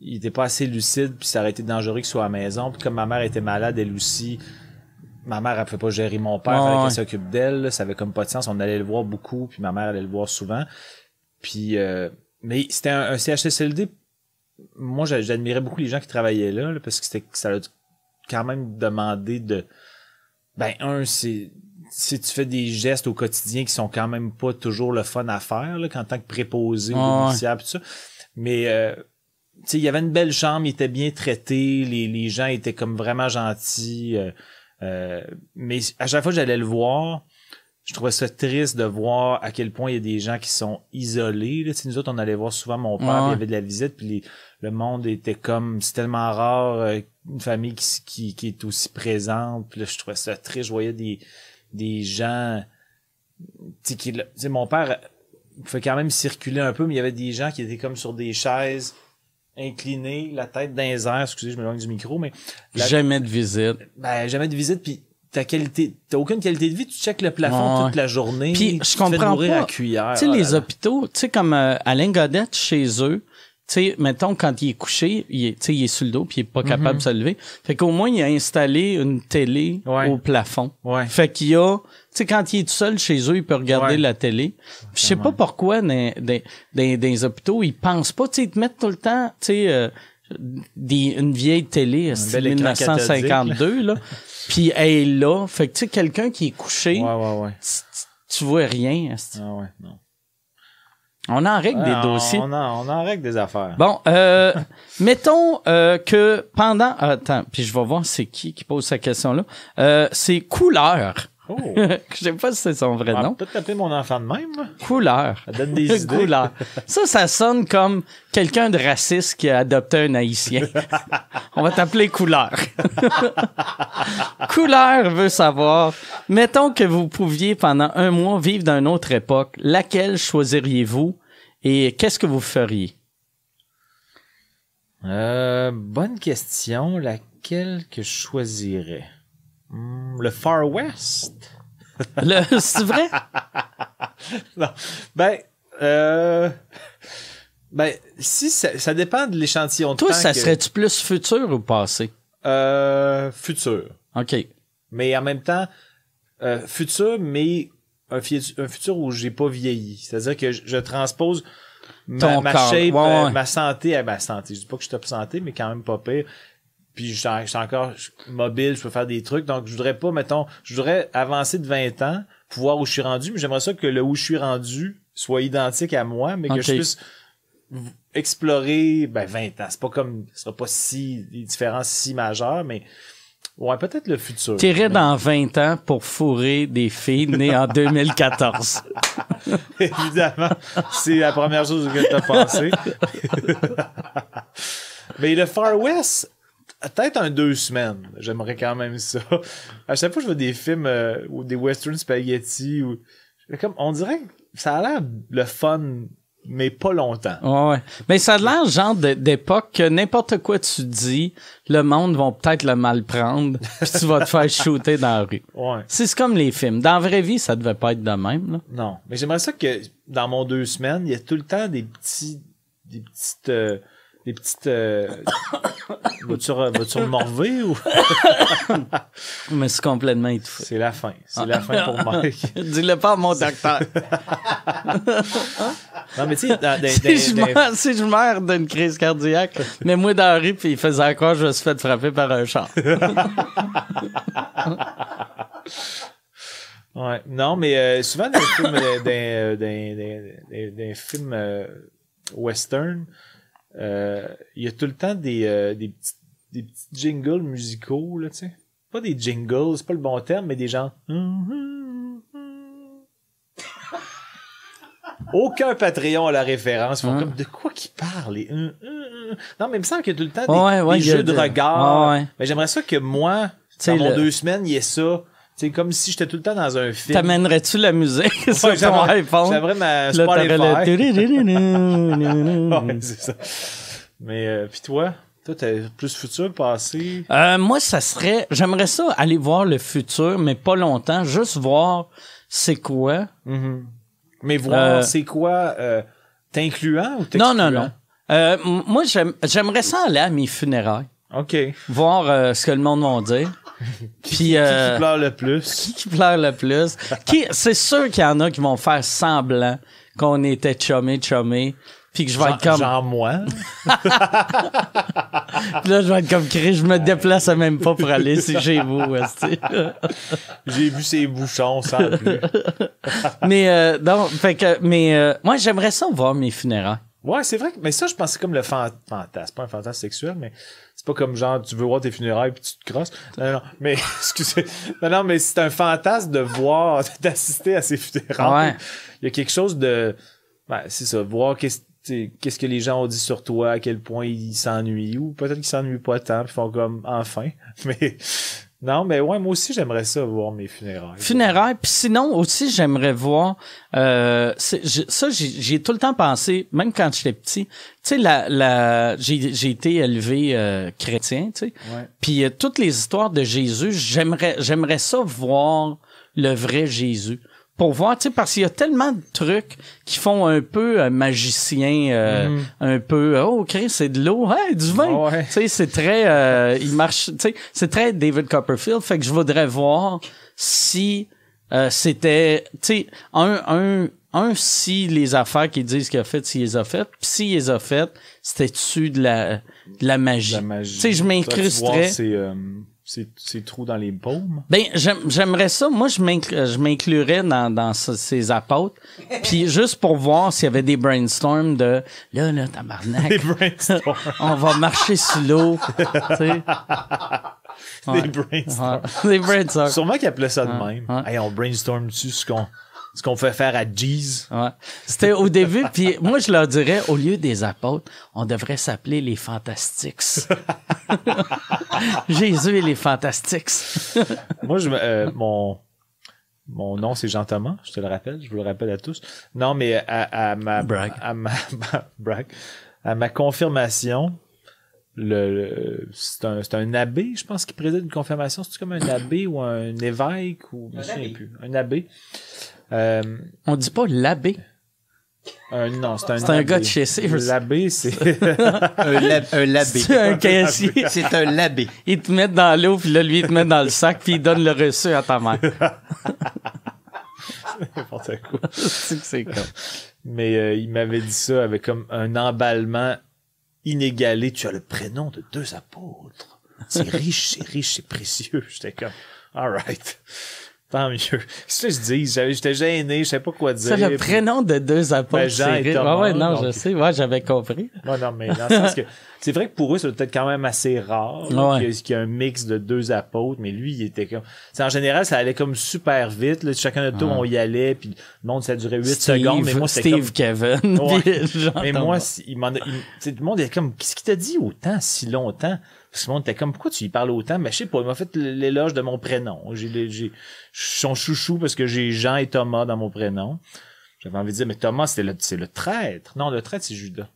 Speaker 2: il était pas assez lucide puis ça aurait été dangereux qu'il soit à la maison. Puis comme ma mère était malade elle aussi ma mère elle pouvait pas gérer mon père
Speaker 1: Ouais,
Speaker 2: fallait qu'elle s'occupe d'elle là, ça avait comme pas de sens. On allait le voir beaucoup puis ma mère allait le voir souvent puis euh, mais c'était un, un CHSLD moi j'a- j'admirais beaucoup les gens qui travaillaient là, là, parce que c'était ça a quand même demandé de ben un c'est si tu fais des gestes au quotidien qui sont quand même pas toujours le fun à faire là, qu'en tant que préposé ou bénéficiaire pis tout ça. Mais euh, tu sais il y avait une belle chambre il était bien traité les, les gens étaient comme vraiment gentils euh, euh, mais à chaque fois que j'allais le voir je trouvais ça triste de voir à quel point il y a des gens qui sont isolés. Là. Tu sais, nous autres, on allait voir souvent mon père,
Speaker 1: Ouais.
Speaker 2: puis il y avait de la visite, puis les- le monde était comme... C'est tellement rare, euh, une famille qui, qui, qui est aussi présente. Puis là, je trouvais ça triste. Je voyais des, des gens... Tu sais, qui- tu sais, mon père fait quand même circuler un peu, mais il y avait des gens qui étaient comme sur des chaises inclinées, la tête dans les airs. Excusez, je m'éloigne du micro, mais... la-
Speaker 1: Jamais de visite.
Speaker 2: ben, jamais de visite, puis ta qualité, t'as aucune qualité de vie, tu checkes le plafond
Speaker 1: Ouais.
Speaker 2: toute la journée.
Speaker 1: Puis, je comprends pas.
Speaker 2: à cuillère.
Speaker 1: Tu sais,
Speaker 2: Oh
Speaker 1: les
Speaker 2: là.
Speaker 1: hôpitaux, tu sais, comme euh, Alain Godette chez eux, tu sais, mettons, quand il est couché, il est, tu sais, il est sur le dos puis il est pas capable de se lever. Fait qu'au moins, il a installé une télé
Speaker 2: Ouais.
Speaker 1: au plafond.
Speaker 2: Ouais.
Speaker 1: Fait qu'il a, tu sais, quand il est tout seul chez eux, il peut regarder
Speaker 2: Ouais.
Speaker 1: la télé. Je sais pas pourquoi, dans, dans, dans, dans les hôpitaux, ils pensent pas, tu sais, ils te mettent tout le temps, tu sais, euh, des, une vieille télé, c'est
Speaker 2: bel écran
Speaker 1: 1952, là. Puis elle est là. Fait que, tu sais, quelqu'un qui est couché,
Speaker 2: Ouais, ouais, ouais.
Speaker 1: tu- vois rien.
Speaker 2: Ah ouais, non.
Speaker 1: On en règle des dossiers.
Speaker 2: On en, on en règle des affaires.
Speaker 1: Bon, euh, mettons euh, que pendant... Attends, puis je vais voir c'est qui qui pose cette question-là. Euh, c'est Couleur.
Speaker 2: Oh.
Speaker 1: Je sais pas si c'est son vrai
Speaker 2: On va
Speaker 1: nom.
Speaker 2: peut-être appeler mon enfant de même. là.
Speaker 1: Couleur.
Speaker 2: Ça donne des idées.
Speaker 1: Couleur. Ça, ça sonne comme quelqu'un de raciste qui a adopté un haïtien. On va t'appeler Couleur. Couleur veut savoir, mettons que vous pouviez pendant un mois vivre dans une autre époque, laquelle choisiriez-vous et qu'est-ce que vous feriez?
Speaker 2: Euh, bonne question. Laquelle que je choisirais? Hmm, le Far West?
Speaker 1: C'est vrai?
Speaker 2: Non. Ben, euh, ben, si ça, ça dépend de l'échantillon de
Speaker 1: Toi,
Speaker 2: temps
Speaker 1: ça
Speaker 2: que-
Speaker 1: serait-tu plus futur ou passé?
Speaker 2: Euh, futur.
Speaker 1: OK.
Speaker 2: mais en même temps euh, futur mais un, futur où j'ai pas vieilli c'est-à-dire que je, je transpose ma,
Speaker 1: Ton
Speaker 2: ma
Speaker 1: corps.
Speaker 2: shape
Speaker 1: Ouais,
Speaker 2: euh,
Speaker 1: ouais.
Speaker 2: ma santé à ma santé je dis pas que je suis top santé mais quand même pas pire puis je suis encore mobile je peux faire des trucs donc je voudrais pas mettons je voudrais avancer de 20 ans pour voir où je suis rendu mais j'aimerais ça que le où je suis rendu soit identique à moi mais que je puisse explorer ben 20 ans c'est pas comme ce sera pas si des différences si majeures mais ouais peut-être le futur
Speaker 1: T'irais dans 20 ans pour fourrer des filles nées en 2014.
Speaker 2: Évidemment, c'est la première chose que tu as pensé. Mais le Far West, peut-être un deux semaines. J'aimerais quand même ça. À chaque fois que je vois des films euh, ou des western spaghetti ou comme on dirait que ça a l'air le fun mais pas longtemps.
Speaker 1: Ouais, ouais. Mais ça a l'air genre d'époque que n'importe quoi tu dis, le monde va peut-être le mal prendre, puis tu vas te faire shooter dans la rue.
Speaker 2: Ouais.
Speaker 1: C'est c'est comme les films. Dans la vraie vie, ça devait pas être de même. Là.
Speaker 2: Non, mais j'aimerais ça que dans mon deux semaines, il y a tout le temps des petits des petites euh, des petites euh, vas-tu me morver ou?
Speaker 1: Mais c'est complètement étouffé.
Speaker 2: c'est la fin, c'est la fin pour Mike.
Speaker 1: Dis-le pas à mon docteur.
Speaker 2: Non, mais tu sais,
Speaker 1: si, je meurs, je d'une crise cardiaque, mais moi dans la rue, puis il faisait quoi, je me suis fait frapper par un char.
Speaker 2: ouais. Non, mais euh, souvent dans les films, euh, dans, euh, dans- dans- dans- dans les films euh, western, il y a tout le temps des, euh, des, petits, des petits jingles musicaux, là, tu sais. Pas des jingles, c'est pas le bon terme, mais des gens... Aucun Patreon à la référence. Ils font
Speaker 1: Hein?
Speaker 2: comme de quoi qu'ils parlent. et, hum. Non, mais il me semble qu'il y a tout le temps des,
Speaker 1: Ouais, ouais,
Speaker 2: jeux de
Speaker 1: de-
Speaker 2: regard.
Speaker 1: Ouais.
Speaker 2: Mais j'aimerais ça que moi, dans mon
Speaker 1: le-
Speaker 2: deux semaines, il y ait ça. C'est comme si j'étais tout le temps dans un film.
Speaker 1: T'amènerais-tu la musique sur
Speaker 2: Ouais,
Speaker 1: ton
Speaker 2: j'aimerais-
Speaker 1: iPhone?
Speaker 2: J'aimerais ma Spotify. Ouais, c'est ça. Mais euh, puis toi, toi t'es plus futur, passé.
Speaker 1: Euh, moi, ça serait... J'aimerais ça aller voir le futur, mais pas longtemps. Juste voir c'est quoi.
Speaker 2: Mais voir,
Speaker 1: Euh,
Speaker 2: c'est quoi, euh, t'incluant ou
Speaker 1: Non, non, non. Euh, moi, j'aime- j'aimerais ça aller à mes funérailles,
Speaker 2: OK.
Speaker 1: Voir ce que le monde va dire. Puis, euh,
Speaker 2: pleure le plus?
Speaker 1: qui qui pleure le plus? Qui, c'est sûr qu'il y en a qui vont faire semblant qu'on était chumé, chumé. Puis que je vais être comme,
Speaker 2: genre moi.
Speaker 1: puis là, je vais être comme Chris, je me déplace même pas pour aller si chez vous.
Speaker 2: J'ai vu ses bouchons sans plus.
Speaker 1: Mais, euh, non, fait que, mais, euh, moi, j'aimerais ça voir mes funérailles.
Speaker 2: Ouais, c'est vrai. que- Mais ça, je pense que c'est comme le fan- fantasme. Pas un fantasme sexuel, mais c'est pas comme genre, tu veux voir tes funérailles puis tu te crosses. Non, non, mais, excusez. Non, non, mais c'est un fantasme de voir, d'assister à ces funérailles.
Speaker 1: Ouais.
Speaker 2: Il y a quelque chose de, ben, c'est ça, voir qu'est-ce que les gens ont dit sur toi, à quel point ils s'ennuient, ou peut-être qu'ils s'ennuient pas tant, puis font comme, enfin. Mais, non, mais ouais, moi aussi, j'aimerais ça, voir mes funérailles.
Speaker 1: Funérailles. Puis sinon, aussi, j'aimerais voir... Euh, ça, j'ai tout le temps pensé, même quand j'étais petit, tu sais, la, la, j'ai j'ai été élevé euh, chrétien, tu sais. Puis euh, toutes les histoires de Jésus, j'aimerais j'aimerais ça voir le vrai Jésus. Pour voir, tu sais, parce qu'il y a tellement de trucs qui font un peu euh, magicien, euh,
Speaker 2: Mhm.
Speaker 1: un peu, oh, Chris, c'est de l'eau, hey, du vin.
Speaker 2: Ouais.
Speaker 1: Tu sais, c'est très, euh, il marche, tu sais, c'est très David Copperfield. Fait que je voudrais voir si euh, c'était, tu sais, un, un, un, si les affaires qu'ils disent qu'il a fait, s'il les a faites, puis s'il les a faites, c'était-tu de la, de la magie?
Speaker 2: La magie.
Speaker 1: Tu sais, je m'incrusterais.
Speaker 2: Trous dans les paumes?
Speaker 1: Ben, j'aime- j'aimerais ça. Moi, je m'incl- je m'inclurais dans, dans ce- ces apôtres. Puis juste pour voir s'il y avait des brainstorms de là, là, tabarnak.
Speaker 2: Des brainstorms.
Speaker 1: on va marcher sous l'eau. Ouais.
Speaker 2: Des brainstorms.
Speaker 1: Ouais. Des brainstorms.
Speaker 2: Sûrement qu'ils appelaient ça de
Speaker 1: Ouais,
Speaker 2: même. Hey, on brainstorm dessus ce qu'on, ce qu'on fait faire à Jeez.
Speaker 1: Ouais. C'était au début, puis moi je leur dirais, au lieu des apôtres, on devrait s'appeler les Fantastics. Jésus et les Fantastics.
Speaker 2: Moi, je, me- euh, mon, mon nom, c'est Jean Thomas. Je te le rappelle. Je vous le rappelle à tous. Non, mais à, à ma,
Speaker 1: Brag.
Speaker 2: à ma, brag. À ma confirmation, le, le- c'est un, c'est un abbé, je pense, qui préside une confirmation. C'est comme un abbé ou un évêque ou, je me souviens plus. Un abbé. Euh,
Speaker 1: On dit pas l'abbé.
Speaker 2: un, non, c'est un
Speaker 1: C'est un
Speaker 2: abbé.
Speaker 1: gars de chez Sears.
Speaker 2: L'abbé, c'est,
Speaker 3: Un, lab- un labé.
Speaker 1: C'est un caissier.
Speaker 3: C'est un labé.
Speaker 1: Il te met dans l'eau, puis là, lui, il te met dans le sac, puis il donne le reçu à ta mère.
Speaker 2: n'importe quoi.
Speaker 1: c'est que c'est comme.
Speaker 2: Mais euh, il m'avait dit ça avec comme un emballement inégalé. Tu as le prénom de deux apôtres. C'est riche, c'est riche, c'est précieux. J'étais comme, alright. Tant mieux. Qu'est-ce que je dis? J'étais gêné, je savais pas quoi dire.
Speaker 1: C'est le prénom de deux apôtres.
Speaker 2: Ben, Jean
Speaker 1: c'est
Speaker 2: et Thomas,
Speaker 1: Ouais, ouais, non, je sais. Ouais, j'avais compris.
Speaker 2: Non, non, mais dans le sens que c'est vrai que pour eux, c'est peut-être quand même assez rare
Speaker 1: Ouais.
Speaker 2: qu'il y ait- qu'il y ait un mix de deux apôtres, mais lui, il était comme. c'est en général, ça allait comme super vite. Là, chacun notre tour, on y allait, puis le monde, ça durait 8
Speaker 1: Steve,
Speaker 2: secondes, mais moi, c'était
Speaker 1: Steve
Speaker 2: comme.
Speaker 1: Kevin.
Speaker 2: Ouais. Mais moi, il m'en a- il- sais, tout le monde est comme, qu'est-ce qu'il t'a dit autant, si longtemps? Parce que le monde était comme, pourquoi tu y parles autant? Mais je sais pas, il m'a fait l'éloge de mon prénom. J'ai, son chouchou parce que j'ai Jean et Thomas dans mon prénom. J'avais envie de dire, mais Thomas, c'est le, c'est le traître. Non, le traître, c'est Judas.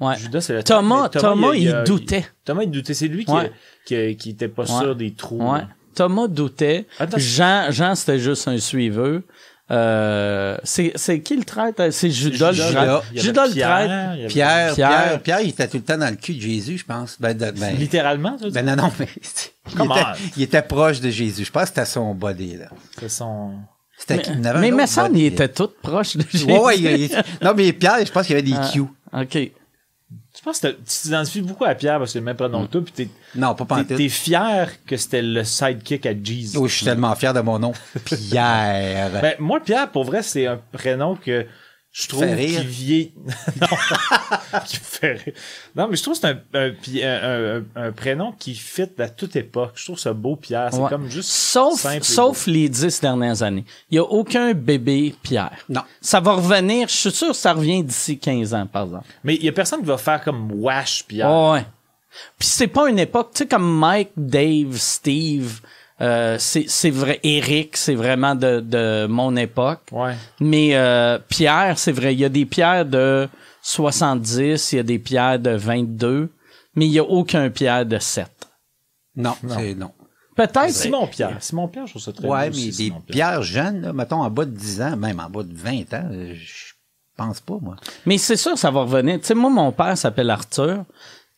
Speaker 1: Ouais.
Speaker 2: Judas, c'est le
Speaker 1: Thomas,
Speaker 2: traître. Mais
Speaker 1: Thomas, il, doutait.
Speaker 2: Thomas, il doutait. C'est lui qui,
Speaker 1: Ouais.
Speaker 2: qui, qui était pas
Speaker 1: Ouais.
Speaker 2: sûr des trous.
Speaker 1: Ouais. Thomas doutait.
Speaker 2: Attends.
Speaker 1: Jean, Jean c'était juste un suiveux. Euh, c'est, c'est qui le traître? C'est Judas, le
Speaker 2: Judas, il avait
Speaker 1: Judas le
Speaker 2: Pierre,
Speaker 1: traître.
Speaker 2: il
Speaker 3: Pierre,
Speaker 1: Pierre.
Speaker 3: Pierre, il était tout le temps dans le cul de Jésus, je pense. Ben, de- ben,
Speaker 2: Littéralement,
Speaker 3: ben non, non, mais il était, il était proche de Jésus. Je pense que c'était son body, là.
Speaker 2: C'est son...
Speaker 3: C'était
Speaker 1: Mais, mais qu'il
Speaker 3: là.
Speaker 1: était tout proche de Jésus.
Speaker 3: Ouais, ouais, il- il- non, mais Pierre, je pense qu'il y avait des
Speaker 1: Ah.
Speaker 3: Q.
Speaker 1: OK.
Speaker 2: Je pense que tu t'identifies beaucoup à Pierre parce que c'est le même prénom que toi, puis t'es,
Speaker 3: Non, pas
Speaker 2: T'es,
Speaker 3: pantoute.
Speaker 2: t'es fier que c'était le sidekick à Jeez.
Speaker 3: Oh, je suis tellement fier de mon nom. Pierre.
Speaker 2: Ben, moi, Pierre, pour vrai, c'est un prénom que je trouve
Speaker 3: Fait rire.
Speaker 2: qui vieillit. non, qui me fait rire. Non, mais je trouve que c'est un, un, un, un- un prénom qui fit à toute époque. Je trouve ça beau, Pierre. C'est
Speaker 1: Ouais.
Speaker 2: comme juste.
Speaker 1: Sauf,
Speaker 2: simple
Speaker 1: sauf les dix dernières années. Il n'y a aucun bébé Pierre.
Speaker 3: Non.
Speaker 1: Ça va revenir, je suis sûr que ça revient d'ici 15 ans, par exemple.
Speaker 2: Mais il y a personne qui va faire comme Wash Pierre.
Speaker 1: Ouais, ouais. Puis c'est pas une époque, tu sais, comme Mike, Dave, Steve, euh, c'est c'est vrai, Eric, c'est vraiment de, de mon époque.
Speaker 2: Ouais.
Speaker 1: Mais euh, Pierre, c'est vrai, il y a des pierres de 70, il y a des pierres de 22, mais il y a aucun pierre de 7.
Speaker 3: Non, c'est non.
Speaker 1: Peut-être.
Speaker 2: Simon Pierre. Simon Pierre, je trouve ça très
Speaker 3: Ouais,
Speaker 2: beau
Speaker 3: mais
Speaker 2: aussi,
Speaker 3: des pierres jeunes, là, mettons en bas de 10 ans, même en bas de 20 ans, euh, je pense pas, moi.
Speaker 1: Mais c'est sûr, ça va revenir. Tu sais, moi, mon père s'appelle Arthur.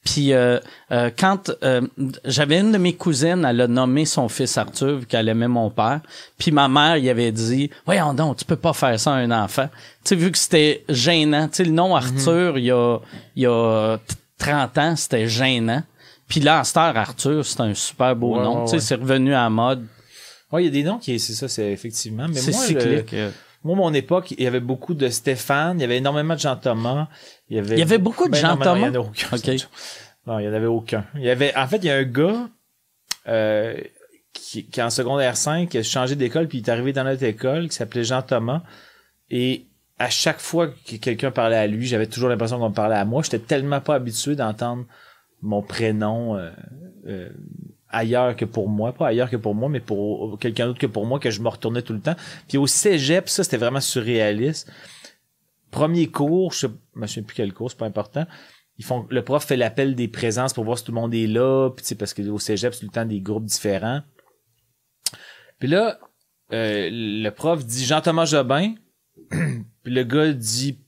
Speaker 1: Puis euh, euh, quand euh, j'avais une de mes cousines, elle a nommé son fils Arthur vu qu'elle aimait mon père. Puis ma mère, il avait dit, voyons donc, tu peux pas faire ça à un enfant. Tu sais, vu que c'était gênant. Tu sais, le nom Arthur, il y a il y a 30 ans, c'était gênant. Puis là, heure, Arthur, c'est un super beau
Speaker 2: Ouais,
Speaker 1: nom.
Speaker 2: ouais,
Speaker 1: tu sais,
Speaker 2: ouais.
Speaker 1: c'est revenu à la mode.
Speaker 2: Ouais, il y a des noms qui, c'est ça, c'est effectivement. Mais
Speaker 1: C'est
Speaker 2: moi, le-
Speaker 1: cyclique. euh.
Speaker 2: Moi, mon époque, il y avait beaucoup de Stéphane, il y avait énormément de Jean Thomas. Il y avait,
Speaker 1: Il y avait beaucoup de
Speaker 2: Ben
Speaker 1: Jean
Speaker 2: non, non,
Speaker 1: Thomas?
Speaker 2: Il y en a aucun.
Speaker 1: OK.
Speaker 2: Non, il y en avait aucun. Il y avait, en fait, il y a un gars, euh, qui, qui en secondaire 5, qui a changé d'école, puis il est arrivé dans notre école, qui s'appelait Jean Thomas. Et à chaque fois que quelqu'un parlait à lui, j'avais toujours l'impression qu'on me parlait à moi. J'étais tellement pas habitué d'entendre mon prénom euh, euh, ailleurs que pour moi. Pas ailleurs que pour moi, mais pour quelqu'un d'autre que pour moi, que je me retournais tout le temps. Puis au cégep, ça, c'était vraiment surréaliste. Premier cours, je sais, je souviens plus quel cours, c'est pas important. Ils font, le prof fait l'appel des présences pour voir si tout le monde est là, puis sais, parce que au cégep, c'est tout le temps des groupes différents. Puis là, euh, le prof dit Jean-Thomas Jobin, puis le gars dit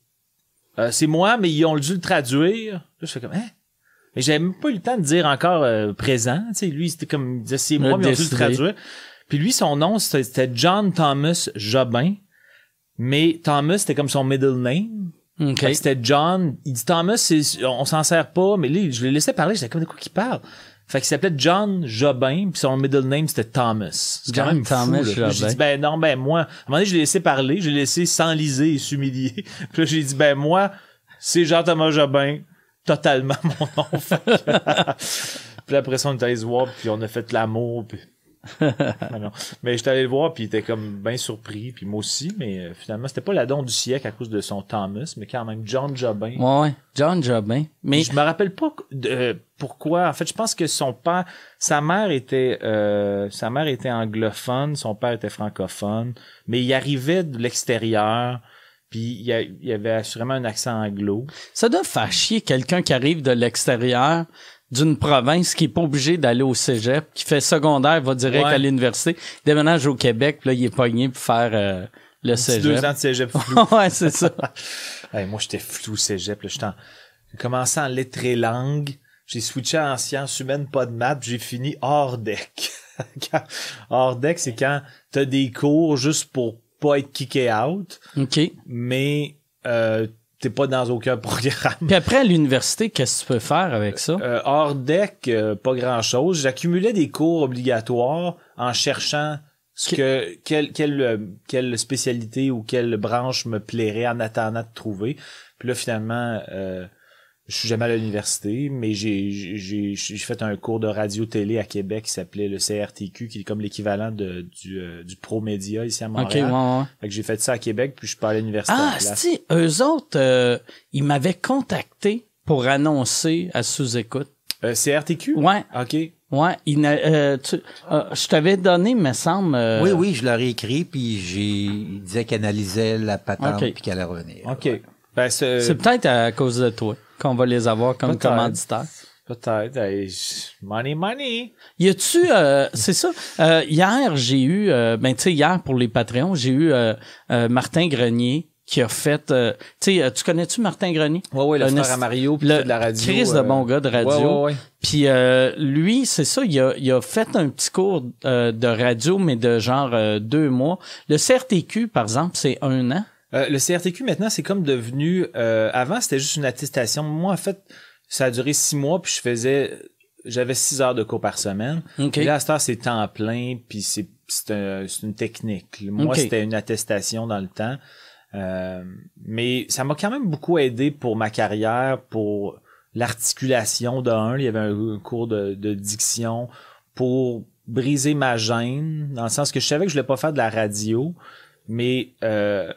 Speaker 2: Euh, c'est moi, mais ils ont dû le traduire. Là, je fais comme hein? Mais j'avais même pas eu le temps de dire encore euh, présent. Tu sais, lui, c'était comme il disait c'est moi, mais ont dû le traduire. Puis lui, son nom, c'était John Thomas Jobin. Mais Thomas, c'était comme son middle name.
Speaker 1: OK.
Speaker 2: Fait que C'était John. Il dit Thomas, on s'en sert pas, mais là, je l'ai laissé parler, j'étais comme de quoi qu'il parle? Fait qu'il s'appelait John Jobin, puis son middle name c'était Thomas. C'est quand
Speaker 1: John
Speaker 2: même fou,
Speaker 1: Thomas
Speaker 2: là, J'ai dit ben non, ben moi, à un moment donné, je l'ai laissé parler, je l'ai laissé s'enliser et s'humilier. Puis là, j'ai dit ben moi, c'est Jean Thomas Jobin, totalement mon nom. Puis après ça, on est allé se voir, puis on a fait l'amour, puis Ah non. Mais j'étais allé le voir, puis il était comme bien surpris, puis moi aussi, mais euh, finalement, c'était pas la don du siècle à cause de son Thomas, mais quand même John Jobin.
Speaker 1: Ouais, ouais. John Jobin. Mais
Speaker 2: Je me rappelle pas de, euh, pourquoi. En fait, je pense que son père, sa mère était, euh, sa mère était anglophone, son père était francophone, mais il arrivait de l'extérieur, puis il, y avait assurément un accent anglo.
Speaker 1: ça doit faire chier quelqu'un qui arrive de l'extérieur d'une province qui est pas obligé d'aller au cégep, qui fait secondaire, va direct
Speaker 2: Ouais.
Speaker 1: à l'université, déménage au Québec, puis là, il est pogné pour faire euh, le cégep.
Speaker 2: deux ans de cégep flou.
Speaker 1: ouais, c'est ça.
Speaker 2: Hey, moi, j'étais flou cégep. là. J'étais en- J'ai commencé en lettres et langues. J'ai switché en sciences humaines, pas de maths. J'ai fini hors deck. Hors deck, c'est quand t'as des cours juste pour pas être kické out,
Speaker 1: OK.
Speaker 2: mais euh, t'es pas dans aucun programme.
Speaker 1: Puis après, à l'université, qu'est-ce que tu peux faire avec ça?
Speaker 2: Euh, hors deck, euh, pas grand chose. J'accumulais des cours obligatoires en cherchant ce que quelle quelle euh, quelle spécialité ou quelle branche me plairait en attendant de trouver. Puis là finalement euh, je suis jamais à l'université, mais j'ai j'ai j'ai j'ai fait un cours de radio-télé à Québec qui s'appelait le CRTQ, qui est comme l'équivalent de du euh, du Pro Média ici à
Speaker 1: OK,
Speaker 2: Montréal.
Speaker 1: ouais, ouais.
Speaker 2: Fait que j'ai fait ça à Québec, puis je suis pas à l'université.
Speaker 1: Ah, si, eux autres, euh, ils m'avaient contacté pour annoncer à sous-écoute.
Speaker 2: Euh, CRTQ.
Speaker 1: Ouais,
Speaker 2: Ok.
Speaker 1: ouais. ils n'a- euh, tu- euh, je t'avais donné, me semble. euh,
Speaker 3: Oui, oui, je leur ai écrit, puis j'ai, il disait qu'elle analysait la patente,
Speaker 1: Ok.
Speaker 3: puis qu'elle allait revenir.
Speaker 2: Ok. Ben c'est
Speaker 1: C'est peut-être à cause de toi qu'on va les avoir comme commanditaires.
Speaker 2: Peut-être. Money, money.
Speaker 1: Y a-tu, euh, c'est ça, euh, hier, j'ai eu, euh, ben, tu sais, hier, pour les Patreons, j'ai eu euh, euh, Martin Grenier qui a fait, euh, tu sais, tu connais-tu Martin Grenier?
Speaker 2: Ouais, ouais, le frère à Mario, puis
Speaker 1: le
Speaker 2: de la radio.
Speaker 1: Chris de bon gars de radio.
Speaker 2: Ouais, ouais, ouais.
Speaker 1: Puis euh, lui, c'est ça, il a, il a fait un petit cours euh, de radio, mais de genre euh, deux mois. Le CRTQ, par exemple, c'est un an.
Speaker 2: Euh, le CRTQ, maintenant, c'est comme devenu... euh, avant, c'était juste une attestation. Moi, en fait, ça a duré six mois, puis je faisais... J'avais six heures de cours par semaine.
Speaker 1: OK.
Speaker 2: Et là, à cette heure, c'est temps plein, puis c'est c'est un- c'est une technique. Moi, c'était une attestation dans le temps. Euh, mais ça m'a quand même beaucoup aidé pour ma carrière, pour l'articulation d'un. Il y avait un, un cours de, de diction pour briser ma gêne, dans le sens que je savais que je voulais pas faire de la radio, mais euh,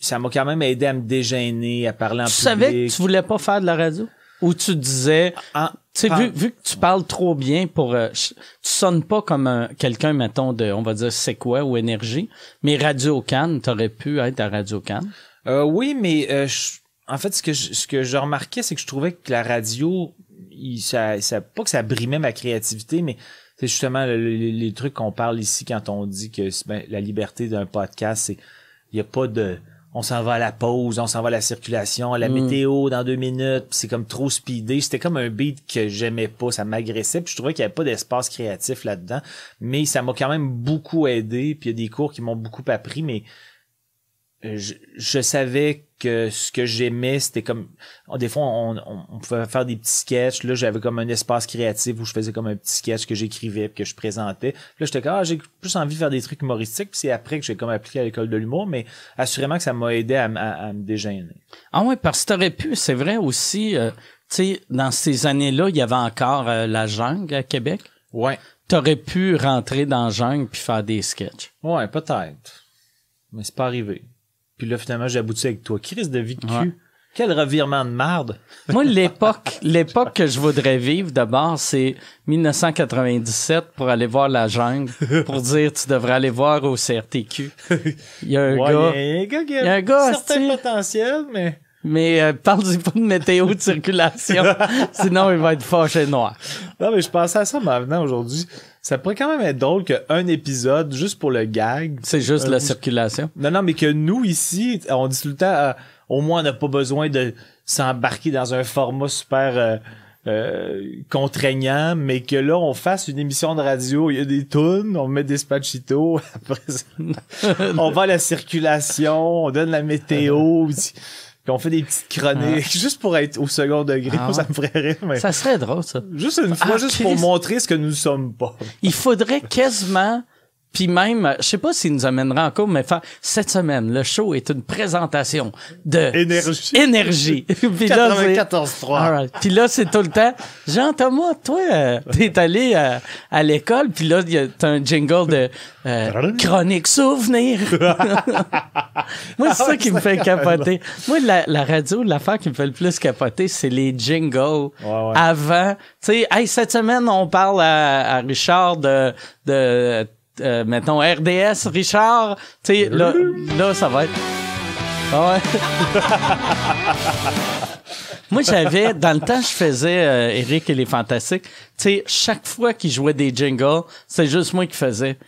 Speaker 2: ça m'a quand même aidé à me dégêner, à parler en
Speaker 1: Tu
Speaker 2: public.
Speaker 1: savais que tu voulais pas faire de la radio? Ou tu disais,
Speaker 2: En-
Speaker 1: tu sais,
Speaker 2: Par-
Speaker 1: vu, vu que tu parles trop bien pour, euh, tu sonnes pas comme un- quelqu'un, mettons, de, on va dire, c'est quoi ou énergie, mais Radio Cannes, t'aurais pu être à Radio Cannes.
Speaker 2: Euh, oui, mais euh, je- en fait, ce que je, ce que je remarquais, c'est que je trouvais que la radio, il, ça, ça, pas que ça brimait ma créativité, mais c'est justement le- le- les, les trucs qu'on parle ici quand on dit que ben, la liberté d'un podcast, c'est il y a pas de on s'en va à la pause, on s'en va à la circulation, à la météo dans deux minutes, c'est comme trop speedé. C'était comme un beat que j'aimais pas, ça m'agressait, puis je trouvais qu'il y avait pas d'espace créatif là-dedans. Mais ça m'a quand même beaucoup aidé, puis il y a des cours qui m'ont beaucoup appris, mais je, je savais que ce que j'aimais, c'était comme oh, des fois on, on, on pouvait faire des petits sketchs. Là, j'avais comme un espace créatif où je faisais comme un petit sketch que j'écrivais puis que je présentais. Puis là, j'étais comme ah, j'ai plus envie de faire des trucs humoristiques. Puis c'est après que j'ai comme appliqué à l'école de l'humour, mais assurément que ça m'a aidé à, à- à me dégêner.
Speaker 1: Ah ouais, parce que t'aurais pu, c'est vrai aussi, euh, tu sais, dans ces années-là, il y avait encore euh, la jungle à Québec.
Speaker 2: Ouais.
Speaker 1: T'aurais pu rentrer dans la jungle puis faire des sketchs.
Speaker 2: Ouais, peut-être. Mais c'est pas arrivé. Puis là, finalement, j'ai abouti avec toi. Crise de vie de cul.
Speaker 1: Ouais.
Speaker 2: Quel revirement de marde.
Speaker 1: Moi, l'époque, l'époque que je voudrais vivre d'abord, c'est 1997 pour aller voir la jungle, pour dire tu devrais aller voir au CRTQ. Il y a un
Speaker 2: Ouais,
Speaker 1: gars,
Speaker 2: il y a un gars qui
Speaker 1: a un gars,
Speaker 2: certain potentiel, mais
Speaker 1: mais euh, parle-y pas de météo de circulation, sinon il va être fâché noir.
Speaker 2: Non, mais je pensais à ça en m'en venant aujourd'hui. Ça pourrait quand même être drôle qu'un épisode, juste pour le gag.
Speaker 1: C'est juste
Speaker 2: Euh,
Speaker 1: la circulation.
Speaker 2: Non, non, mais que nous, ici, on dit tout le temps, euh, au moins, on n'a pas besoin de s'embarquer dans un format super euh, euh, contraignant, mais que là, on fasse une émission de radio, il y a des tunes, on met des spatchitos, après ça, on va à la circulation, on donne la météo, puis on fait des petites chroniques, juste pour être au second degré,
Speaker 1: Ah
Speaker 2: ça me ferait rire, mais...
Speaker 1: Ça serait drôle, ça.
Speaker 2: Juste une fois,
Speaker 1: Ah,
Speaker 2: juste pour montrer ce que nous sommes pas.
Speaker 1: Il faudrait quasiment, puis même, je sais pas s'il nous amènera en cours, mais cette semaine, le show est une présentation de
Speaker 2: Énergie.
Speaker 1: énergie. Puis là, c'est-
Speaker 2: 94.3.
Speaker 1: Alright. Puis là, c'est tout le temps. Jean-Thomas, toi, euh, t'es allé euh, à l'école, puis là, y a- t'as un jingle de euh, chronique souvenir. Moi, c'est ça qui me fait capoter. Moi, la, la radio, l'affaire qui me fait le plus capoter, c'est les jingles
Speaker 2: ouais.
Speaker 1: avant. Tu sais, hey, cette semaine, on parle à, à Richard de, de euh, mettons, RDS, Richard. Tu sais, là, là, ça va être... Ah. Moi, j'avais, dans le temps, je faisais euh, Eric et les Fantastiques. Tu sais, chaque fois qu'il jouait des jingles, c'est juste moi qui faisais.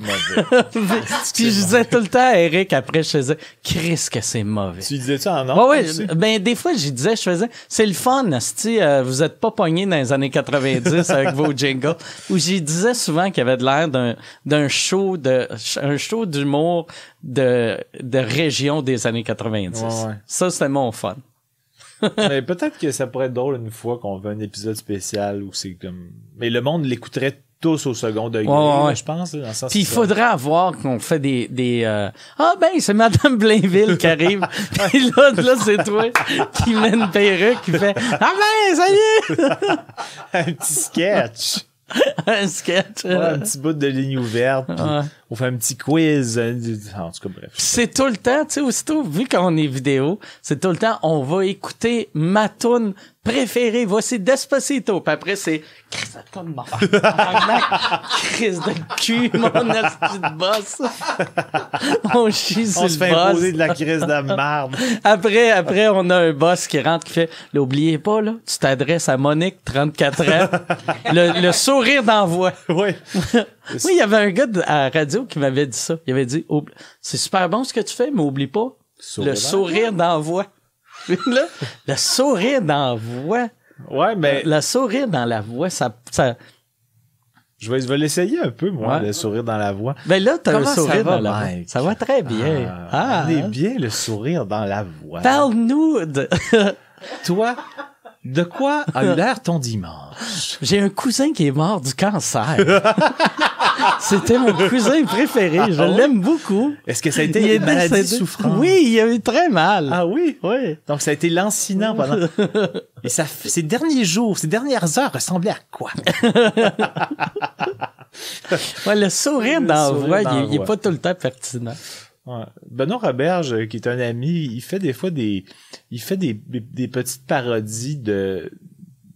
Speaker 1: Puis je disais tout le temps à Eric, après, je faisais, Chris, que c'est mauvais.
Speaker 2: Tu disais ça en
Speaker 1: Ouais, ouais, ben des fois j'y disais, je faisais, c'est le fun, asti, euh, vous êtes pas pogné dans les années 90 avec vos jingles. Où j'y disais souvent qu'il y avait de l'air d'un d'un show de un show d'humour de de région des années 90.
Speaker 2: Ouais, ouais.
Speaker 1: Ça c'était mon fun.
Speaker 2: Mais peut-être que ça pourrait être drôle une fois qu'on veut un épisode spécial où c'est comme. Mais le monde l'écouterait tous au second degré,
Speaker 1: Ouais, ouais,
Speaker 2: je pense.
Speaker 1: Puis il faudrait avoir qu'on fait des des euh, ah ben c'est Madame Blainville qui arrive. Puis là là c'est toi qui met une perruque qui fait ah ben salut
Speaker 2: un petit sketch.
Speaker 1: un sketch.
Speaker 2: Ouais, un petit bout de ligne ouverte.
Speaker 1: Ouais.
Speaker 2: On fait un petit quiz. hein, En tout cas, bref.
Speaker 1: c'est tout le temps, tu sais, aussitôt, vu qu'on est vidéo, c'est tout le temps, on va écouter ma tune préférée. Voici Despacito. Puis après, c'est Chris de tune mort? Chris de cul, mon asti de boss. on chie sur
Speaker 2: On
Speaker 1: le
Speaker 2: se fait
Speaker 1: boss.
Speaker 2: imposer de la crise de merde.
Speaker 1: Après, après, on a un boss qui rentre qui fait, l'oubliez pas, là, tu t'adresses à Monique, 34 ans. le, le sourire d'envoi.
Speaker 2: oui.
Speaker 1: Oui, il y avait un gars de- à la radio qui m'avait dit ça. Il avait dit, c'est super bon ce que tu fais, mais oublie pas
Speaker 2: Sourire
Speaker 1: le sourire d'envoi. Là, le sourire d'envoi.
Speaker 2: Ouais, mais
Speaker 1: Le sourire dans la voix, ça, ça,
Speaker 2: je vais, je vais l'essayer un peu, moi,
Speaker 1: Ouais.
Speaker 2: le sourire dans la voix.
Speaker 1: ben là, t'as un
Speaker 2: Comment
Speaker 1: sourire
Speaker 2: va,
Speaker 1: dans la voix. Ça va très bien.
Speaker 2: Ah,
Speaker 1: Ah,
Speaker 2: on est bien le sourire dans la voix.
Speaker 1: Parle-nous de,
Speaker 2: Toi, de quoi a eu l'air ton dimanche?
Speaker 1: j'ai un cousin qui est mort du cancer. C'était mon cousin préféré. Je
Speaker 2: Ah
Speaker 1: l'aime beaucoup.
Speaker 2: Est-ce que ça a
Speaker 1: Il
Speaker 2: été
Speaker 1: est
Speaker 2: une maladie
Speaker 1: décédé.
Speaker 2: souffrante?
Speaker 1: Oui, il a eu très mal.
Speaker 2: Ah oui?
Speaker 1: Oui.
Speaker 2: Donc ça a été lancinant pendant. Et ça, ces derniers jours, ces dernières heures ressemblaient à quoi?
Speaker 1: Ouais, le sourire
Speaker 2: Le
Speaker 1: dans la
Speaker 2: sourire
Speaker 1: voix,
Speaker 2: dans
Speaker 1: il,
Speaker 2: la
Speaker 1: il est pas tout le temps pertinent.
Speaker 2: Benoît Roberge, euh, qui est un ami, il fait des fois des, il fait des, petites parodies de,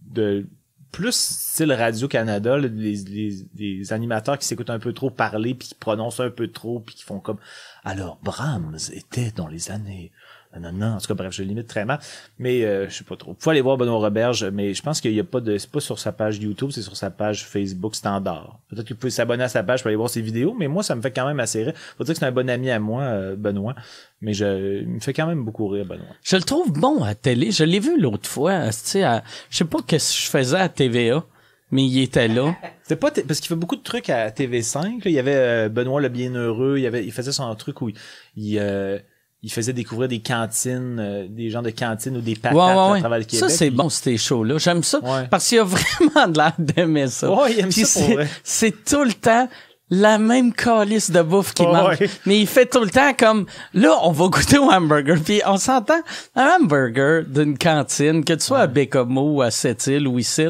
Speaker 2: de plus style Radio Canada, là, les, les, les animateurs qui s'écoutent un peu trop parler puis qui prononcent un peu trop puis qui font comme alors Brahms était dans les années non, non, en tout cas, bref, je limite très mal. Mais euh, je sais pas trop. Vous pouvez aller voir Benoît Roberge, mais je pense qu'il y a pas de. C'est pas sur sa page YouTube, c'est sur sa page Facebook standard. Peut-être que vous pouvez s'abonner à sa page pour aller voir ses vidéos, mais moi, ça me fait quand même assez rire. Faut dire que c'est un bon ami à moi, euh, Benoît. Mais je, il me fait quand même beaucoup rire, Benoît.
Speaker 1: Je le trouve bon à télé. Je l'ai vu l'autre fois. Tu sais, à- je sais pas qu'est-ce que je faisais à TVA, mais il était là.
Speaker 2: C'est pas parce qu'il fait beaucoup de trucs à TV5. là. Il y avait euh, Benoît le Bienheureux. Il, y avait, il faisait son truc où il, il, euh, il faisait découvrir des cantines, euh, des gens de cantines ou des patates
Speaker 1: Ouais, ouais,
Speaker 2: à
Speaker 1: ouais.
Speaker 2: travers le Québec.
Speaker 1: Ça, c'est
Speaker 2: Puis-
Speaker 1: bon, ces shows-là. J'aime ça.
Speaker 2: Ouais.
Speaker 1: Parce qu'il y a vraiment de l'air d'aimer ça.
Speaker 2: Ouais, il aime
Speaker 1: Puis
Speaker 2: ça pour
Speaker 1: c'est-
Speaker 2: vrai.
Speaker 1: C'est tout le temps la même calice de bouffe qu'il
Speaker 2: Ouais.
Speaker 1: mange. Mais il fait tout le temps comme, là, on va goûter au hamburger. Puis on s'entend, un hamburger d'une cantine, que tu sois à Bécomo ou à Sept-Îles ou ici,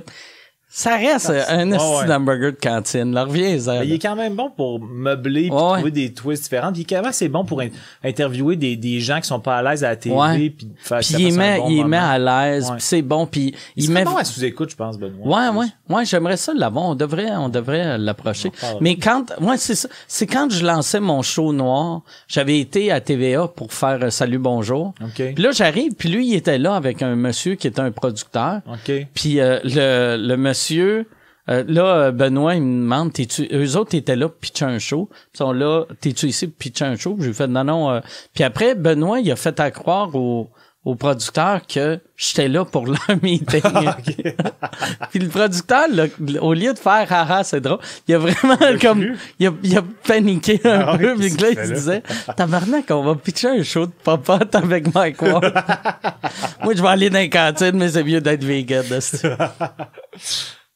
Speaker 1: ça reste un
Speaker 2: Ouais,
Speaker 1: esti
Speaker 2: ouais.
Speaker 1: d'hamburger de cantine. Là, reviens
Speaker 2: Mais il est quand même bon pour meubler
Speaker 1: Ouais.
Speaker 2: trouver des twists différents. Puis quand même, c'est bon pour in- interviewer des, des gens qui sont pas à l'aise à la TV
Speaker 1: Ouais.
Speaker 2: puis faire
Speaker 1: Puis il met,
Speaker 2: bon
Speaker 1: il met à l'aise,
Speaker 2: Ouais.
Speaker 1: puis c'est bon, puis
Speaker 2: Il
Speaker 1: il met...
Speaker 2: bon à sous-écoute, je pense, Benoît.
Speaker 1: Ouais, ouais, ouais, j'aimerais ça l'avoir. On devrait, on devrait l'approcher. Mais quand, ouais, c'est ça. C'est quand je lançais mon show noir, j'avais été à TVA pour faire euh, Salut Bonjour.
Speaker 2: OK.
Speaker 1: Puis là, j'arrive, puis lui, il était là avec un monsieur qui était un producteur.
Speaker 2: OK.
Speaker 1: Puis euh, le, le monsieur, euh, là, euh, Benoît, il me demande, t'es-tu, eux autres étaient là pour pitcher un show. Ils sont là, t'es-tu ici pour pitcher un show? J'ai fait, non, non. euh. Puis après, Benoît, il a fait à croire au, au producteur que j'étais là pour leur meeting. Puis le producteur, là, au lieu de faire haha, c'est drôle, il a vraiment comme, il a, il a paniqué un
Speaker 2: Ah
Speaker 1: peu, puis là, il se
Speaker 2: là?
Speaker 1: disait, tabarnak, on va pitcher un show de popote avec Mike Ward. Moi, je vais aller dans les cantines, mais c'est mieux d'être vegan.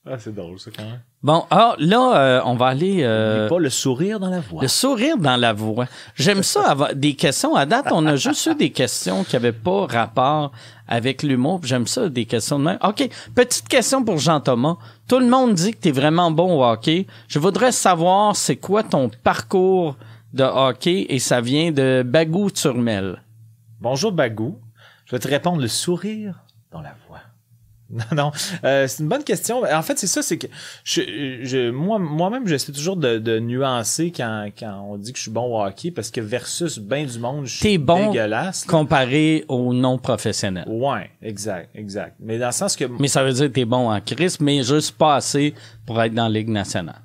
Speaker 2: Ah, c'est drôle, ça, quand même.
Speaker 1: Bon, ah, là, euh, on va aller... euh,
Speaker 2: pas le sourire dans la voix.
Speaker 1: le sourire dans la voix. J'aime ça, avoir des questions. À date, on a juste eu des questions qui avaient pas rapport avec l'humour. J'aime ça, des questions de même. OK, petite question pour Jean-Thomas. Tout le monde dit que tu es vraiment bon au hockey. Je voudrais savoir, c'est quoi ton parcours de hockey et ça vient de Bagou-Turmel?
Speaker 2: Bonjour Bagou. Je vais te répondre le sourire dans la voix. Non, non, euh, c'est une bonne question. En fait, c'est ça, c'est que je, je, moi, moi-même, j'essaie toujours de, de nuancer quand, quand on dit que je suis bon au hockey parce que versus bien du monde, je suis
Speaker 1: bon
Speaker 2: dégueulasse.
Speaker 1: comparé aux non-professionnels.
Speaker 2: Ouais, exact, exact. Mais dans le sens que,
Speaker 1: Mais ça veut dire que t'es bon en crise, mais juste pas assez pour être dans la Ligue nationale.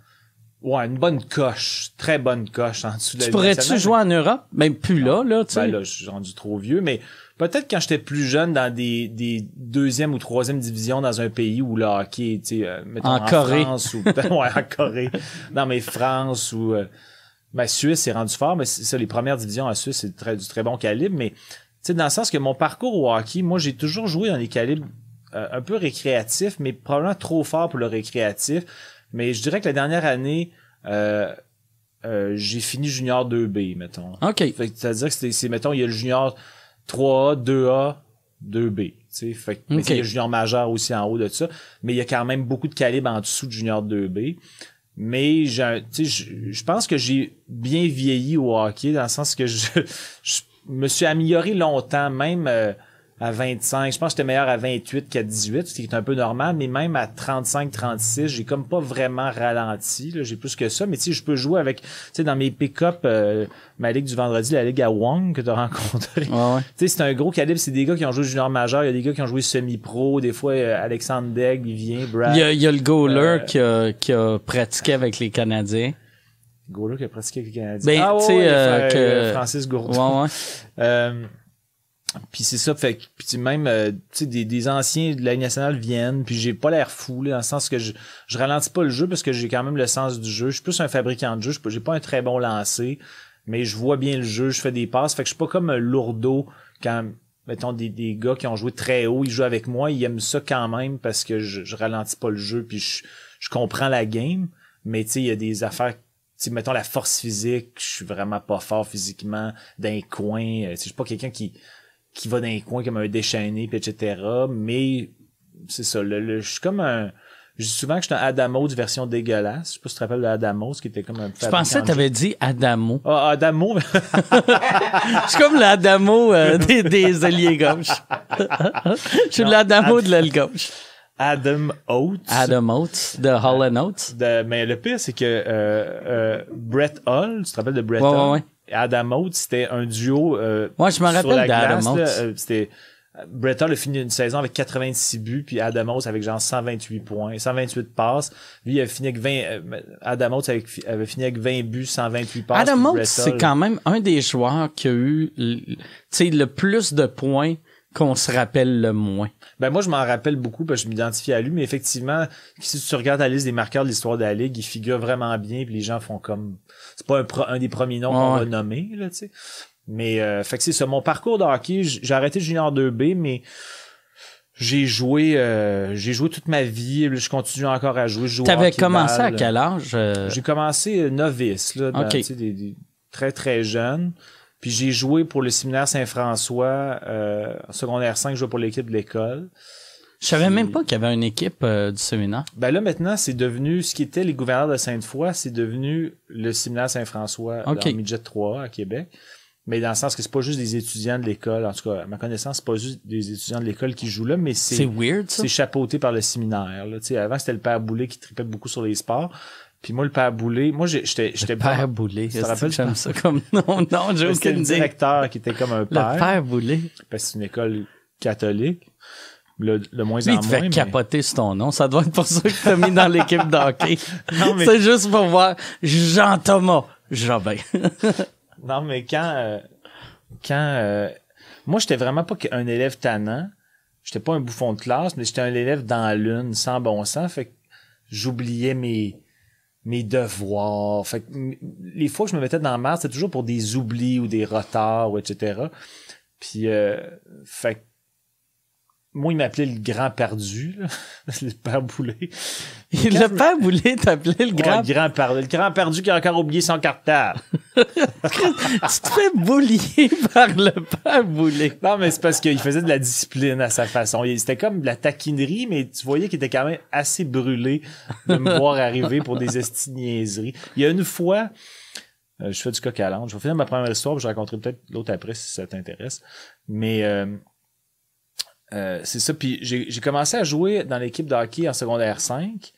Speaker 2: ouais, une bonne coche, très bonne coche en dessous de la
Speaker 1: Tu pourrais-tu jouer en Europe? Ben, plus là, là, tu sais.
Speaker 2: Ben là, je suis rendu trop vieux, mais peut-être quand j'étais plus jeune dans des, des deuxième ou troisième divisions dans un pays où le hockey, tu sais, euh, mettons
Speaker 1: En
Speaker 2: en,
Speaker 1: Corée.
Speaker 2: France ou ouais, en Corée, non mais France ou euh, ben, Suisse c'est rendu fort, mais c'est ça, les premières divisions en Suisse c'est très, du très bon calibre, mais tu sais dans le sens que mon parcours au hockey, moi j'ai toujours joué dans des calibres euh, un peu récréatifs, mais probablement trop fort pour le récréatif. Mais je dirais que la dernière année, euh, euh, j'ai fini junior 2B, mettons.
Speaker 1: OK.
Speaker 2: C'est-à-dire que c'est, mettons, il y a le junior 3A, 2A, 2B. tu sais. Fait mais il y a junior majeur aussi en haut de ça. Mais il y a quand même beaucoup de calibre en dessous de junior 2B. Mais je, je pense que j'ai bien vieilli au hockey dans le sens que je, je me suis amélioré longtemps, même euh, à 25. Je pense que j'étais meilleur à 28 qu'à 18, ce qui est un peu normal, mais même à 35, 36, j'ai comme pas vraiment ralenti. là. J'ai plus que ça. Mais tu sais, je peux jouer avec, tu sais, dans mes pick-up, euh, ma ligue du vendredi, la ligue à Wong que tu as rencontré.
Speaker 1: Ouais, ouais.
Speaker 2: Tu sais, c'est un gros calibre. C'est des gars qui ont joué junior majeur. Il y a des gars qui ont joué semi-pro. Des fois, euh, Alexandre Degg, il vient. Brad.
Speaker 1: Il y a, il y a le goaler
Speaker 2: Euh,
Speaker 1: qui, a, qui a pratiqué avec les Canadiens.
Speaker 2: Goaler qui a pratiqué avec les Canadiens.
Speaker 1: Ben,
Speaker 2: ah,
Speaker 1: tu sais,
Speaker 2: ouais,
Speaker 1: euh, que-
Speaker 2: Francis Gourdon.
Speaker 1: Ouais, ouais.
Speaker 2: Puis c'est ça, fait puis même euh, des, des anciens de la nationale viennent, puis j'ai pas l'air fou là, dans le sens que je, je ralentis pas le jeu parce que j'ai quand même le sens du jeu. Je suis plus un fabricant de jeu, j'ai pas un très bon lancer, mais je vois bien le jeu, je fais des passes, fait que je suis pas comme un lourdeau quand mettons des, des gars qui ont joué très haut, ils jouent avec moi, ils aiment ça quand même parce que je, je ralentis pas le jeu puis je, je comprends la game, mais tu sais il y a des affaires tu sais, mettons la force physique, je suis vraiment pas fort physiquement d'un coin, euh, je suis pas quelqu'un qui qui va dans les coins comme un déchaîné, puis etc. Mais c'est ça. Le, le- je suis comme un. Je dis souvent que je suis un Adamo de version dégueulasse. Je sais pas si tu te rappelles de Adamo, ce qui était comme un
Speaker 1: Je pensais que t'avais dit Adamo.
Speaker 2: Ah, Adamo,
Speaker 1: Je suis comme l'Adamo euh, des, des ailiers gauche. Je suis l'Adamo de l'aile gauche.
Speaker 2: Adam Oates.
Speaker 1: Adam Oates de Hall and Oates.
Speaker 2: De- mais le pire, c'est que euh, euh, Brett Hall, tu te rappelles de Brett
Speaker 1: Ouais,
Speaker 2: Hall?
Speaker 1: ouais, ouais.
Speaker 2: Adam Oates, c'était un duo. Euh,
Speaker 1: Ouais, je me
Speaker 2: sur
Speaker 1: rappelle
Speaker 2: la
Speaker 1: d'Adam Oates.
Speaker 2: euh, c'était Brett Hall a fini une saison avec 86 buts, puis Adam Oates avec genre 128 points, 128 passes. Lui, il a fini avec 20, euh, Adam Oates avait, fini avec 20 buts, 128 passes.
Speaker 1: Adam
Speaker 2: puis
Speaker 1: Oates,
Speaker 2: Brett
Speaker 1: c'est quand même un des joueurs qui a eu le- tu sais, le plus de points qu'on se rappelle le moins.
Speaker 2: Ben moi, je m'en rappelle beaucoup parce que je m'identifie à lui, mais effectivement, si tu regardes la liste des marqueurs de l'histoire de la Ligue, il figure vraiment bien, puis les gens font comme... C'est pas un, pro- un des premiers noms qu'on
Speaker 1: Ouais.
Speaker 2: va nommer, là, tu sais. Mais, euh, fait que c'est ça. Mon parcours de hockey, j'ai arrêté junior 2B, mais j'ai joué euh, j'ai joué toute ma vie. Je continue encore à jouer. Je joue au
Speaker 1: T'avais commencé à quel âge? euh,
Speaker 2: J'ai commencé euh, novice, là, dans,
Speaker 1: Ok.
Speaker 2: tu sais, des, des- très, très jeune. Puis j'ai joué pour le séminaire Saint-François euh, en secondaire 5, je jouais pour l'équipe de l'école.
Speaker 1: Je savais même pas qu'il y avait une équipe euh, du séminaire.
Speaker 2: Ben là, maintenant, c'est devenu, ce qui était les gouverneurs de Sainte-Foy, c'est devenu le séminaire Saint-François
Speaker 1: Ok.
Speaker 2: dans Midget 3 à Québec. Mais dans le sens que c'est pas juste des étudiants de l'école. En tout cas, à ma connaissance, c'est pas juste des étudiants de l'école qui jouent là, mais
Speaker 1: C'est
Speaker 2: c'est,
Speaker 1: weird, ça.
Speaker 2: c'est chapeauté par le séminaire. Là. Avant, c'était le père Boulet qui tripait beaucoup sur les sports. Puis moi, le père Boulet, moi, j'étais, j'étais
Speaker 1: Père Boulet.
Speaker 2: te
Speaker 1: Est-ce que
Speaker 2: rappelles
Speaker 1: j'aime ça? comme non, non, j'ai aucune
Speaker 2: le
Speaker 1: idée.
Speaker 2: directeur qui était comme un
Speaker 1: Le
Speaker 2: père.
Speaker 1: Père Boulet.
Speaker 2: Parce que c'est une école catholique. Le, le moins
Speaker 1: Lui,
Speaker 2: en
Speaker 1: il te fait
Speaker 2: moins. mais-
Speaker 1: capoter sur ton nom. Ça doit être pour ça que t'as mis dans l'équipe d'hockey.
Speaker 2: Mais-
Speaker 1: C'est juste pour voir Jean-Thomas Jobin.
Speaker 2: Non, mais quand, euh, quand, euh, moi, j'étais vraiment pas un élève tannant. J'étais pas un bouffon de classe, mais j'étais un élève dans la lune, sans bon sens. Fait que j'oubliais mes, mes devoirs. Fait que les fois que je me mettais dans la merde, c'était toujours pour des oublis ou des retards, ou etc. Puis, euh, fait moi, il m'appelait le grand perdu, là. le père boulet.
Speaker 1: le Père Boulet t'appelait le grand.
Speaker 2: Ouais, le grand perdu. Le grand perdu qui a encore oublié son cartable.
Speaker 1: tu te fais boulier par le Père Boulet.
Speaker 2: Non, mais c'est parce qu'il faisait de la discipline à sa façon. C'était comme de la taquinerie, mais tu voyais qu'il était quand même assez brûlé de me voir arriver pour des esti de niaiseries. Il y a une fois, euh, je fais du coq à l'âne. Je vais finir ma première histoire, puis je raconterai peut-être l'autre après si ça t'intéresse. Mais euh, euh, c'est ça. Puis j'ai commencé à jouer dans l'équipe de hockey en secondaire 5.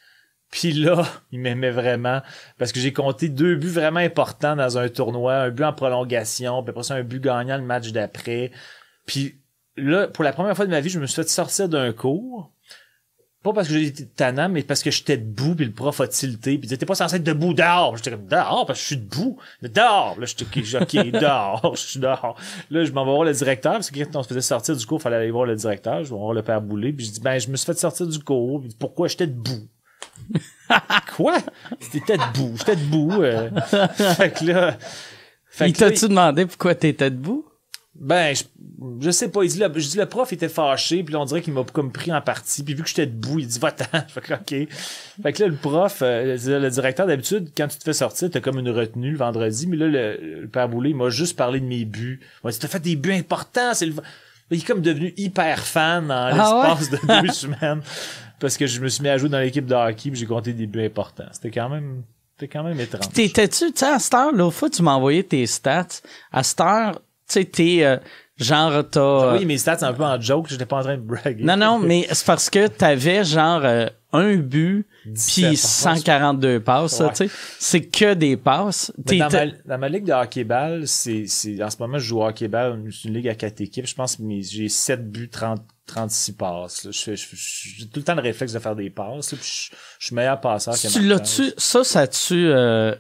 Speaker 2: Puis là, il m'aimait vraiment parce que j'ai compté deux buts vraiment importants dans un tournoi, un but en prolongation, puis après ça un but gagnant le match d'après. Puis là, pour la première fois de ma vie, je me suis fait sortir d'un cours. Pas parce que été tannant, mais parce que j'étais debout, puis le prof a tilté, puis il disait, t'es pas censé être debout dehors. J'étais comme, dehors, parce que je suis debout. Dehors. Là, j'étais, ok, ok, dehors, je suis dehors. Là, je m'en vais voir le directeur, parce que quand on se faisait sortir du cours, il fallait aller voir le directeur, je vais voir le père Boulet, puis je dis, ben, je me suis fait sortir du cours, puis pourquoi j'étais debout? Quoi? T'étais debout, j'étais debout. euh. fait que là... fait
Speaker 1: Il t'a-tu demandé pourquoi t'étais debout?
Speaker 2: Ben, je, je sais pas. Il dit, le, je dis, le prof était fâché, puis là, on dirait qu'il m'a comme pris en partie. Puis vu que j'étais debout, il dit, va-t'en. Je fais que, OK. Fait que là, le prof, euh, le, le directeur, d'habitude, quand tu te fais sortir, t'as comme une retenue le vendredi. Mais là, le, le père Boulay, il m'a juste parlé de mes buts. Il m'a dit, t'as fait des buts importants. C'est le... Il est comme devenu hyper fan en
Speaker 1: Ah
Speaker 2: l'espace de deux semaines. Parce que je me suis mis à jouer dans l'équipe de hockey, puis j'ai compté des buts importants. C'était quand même... C'était quand même étrange.
Speaker 1: T'étais-tu, tu sais, à cette heure, l'autre fois, tu m'as envoyé tes stats. À cette heure, sais, t'es, euh, genre, t'as...
Speaker 2: Oui, mes stats, c'est un peu en joke. J'étais pas en train de braguer.
Speaker 1: Non, non, mais c'est parce que t'avais genre euh, un but
Speaker 2: 17
Speaker 1: puis
Speaker 2: passes.
Speaker 1: 142 passes,
Speaker 2: Ouais.
Speaker 1: tu sais. C'est que des passes.
Speaker 2: Dans, ma, dans ma ligue de hockey-ball, c'est, c'est, en ce moment, je joue au hockey-ball. C'est une ligue à quatre équipes. Je pense que j'ai 7 buts, 30, 36 passes. là. Je fais- je- je- j'ai tout le temps le réflexe de faire des passes. là, puis je, je suis meilleur passeur que
Speaker 1: tu l'as-tu, ça, ça tu euh, euh,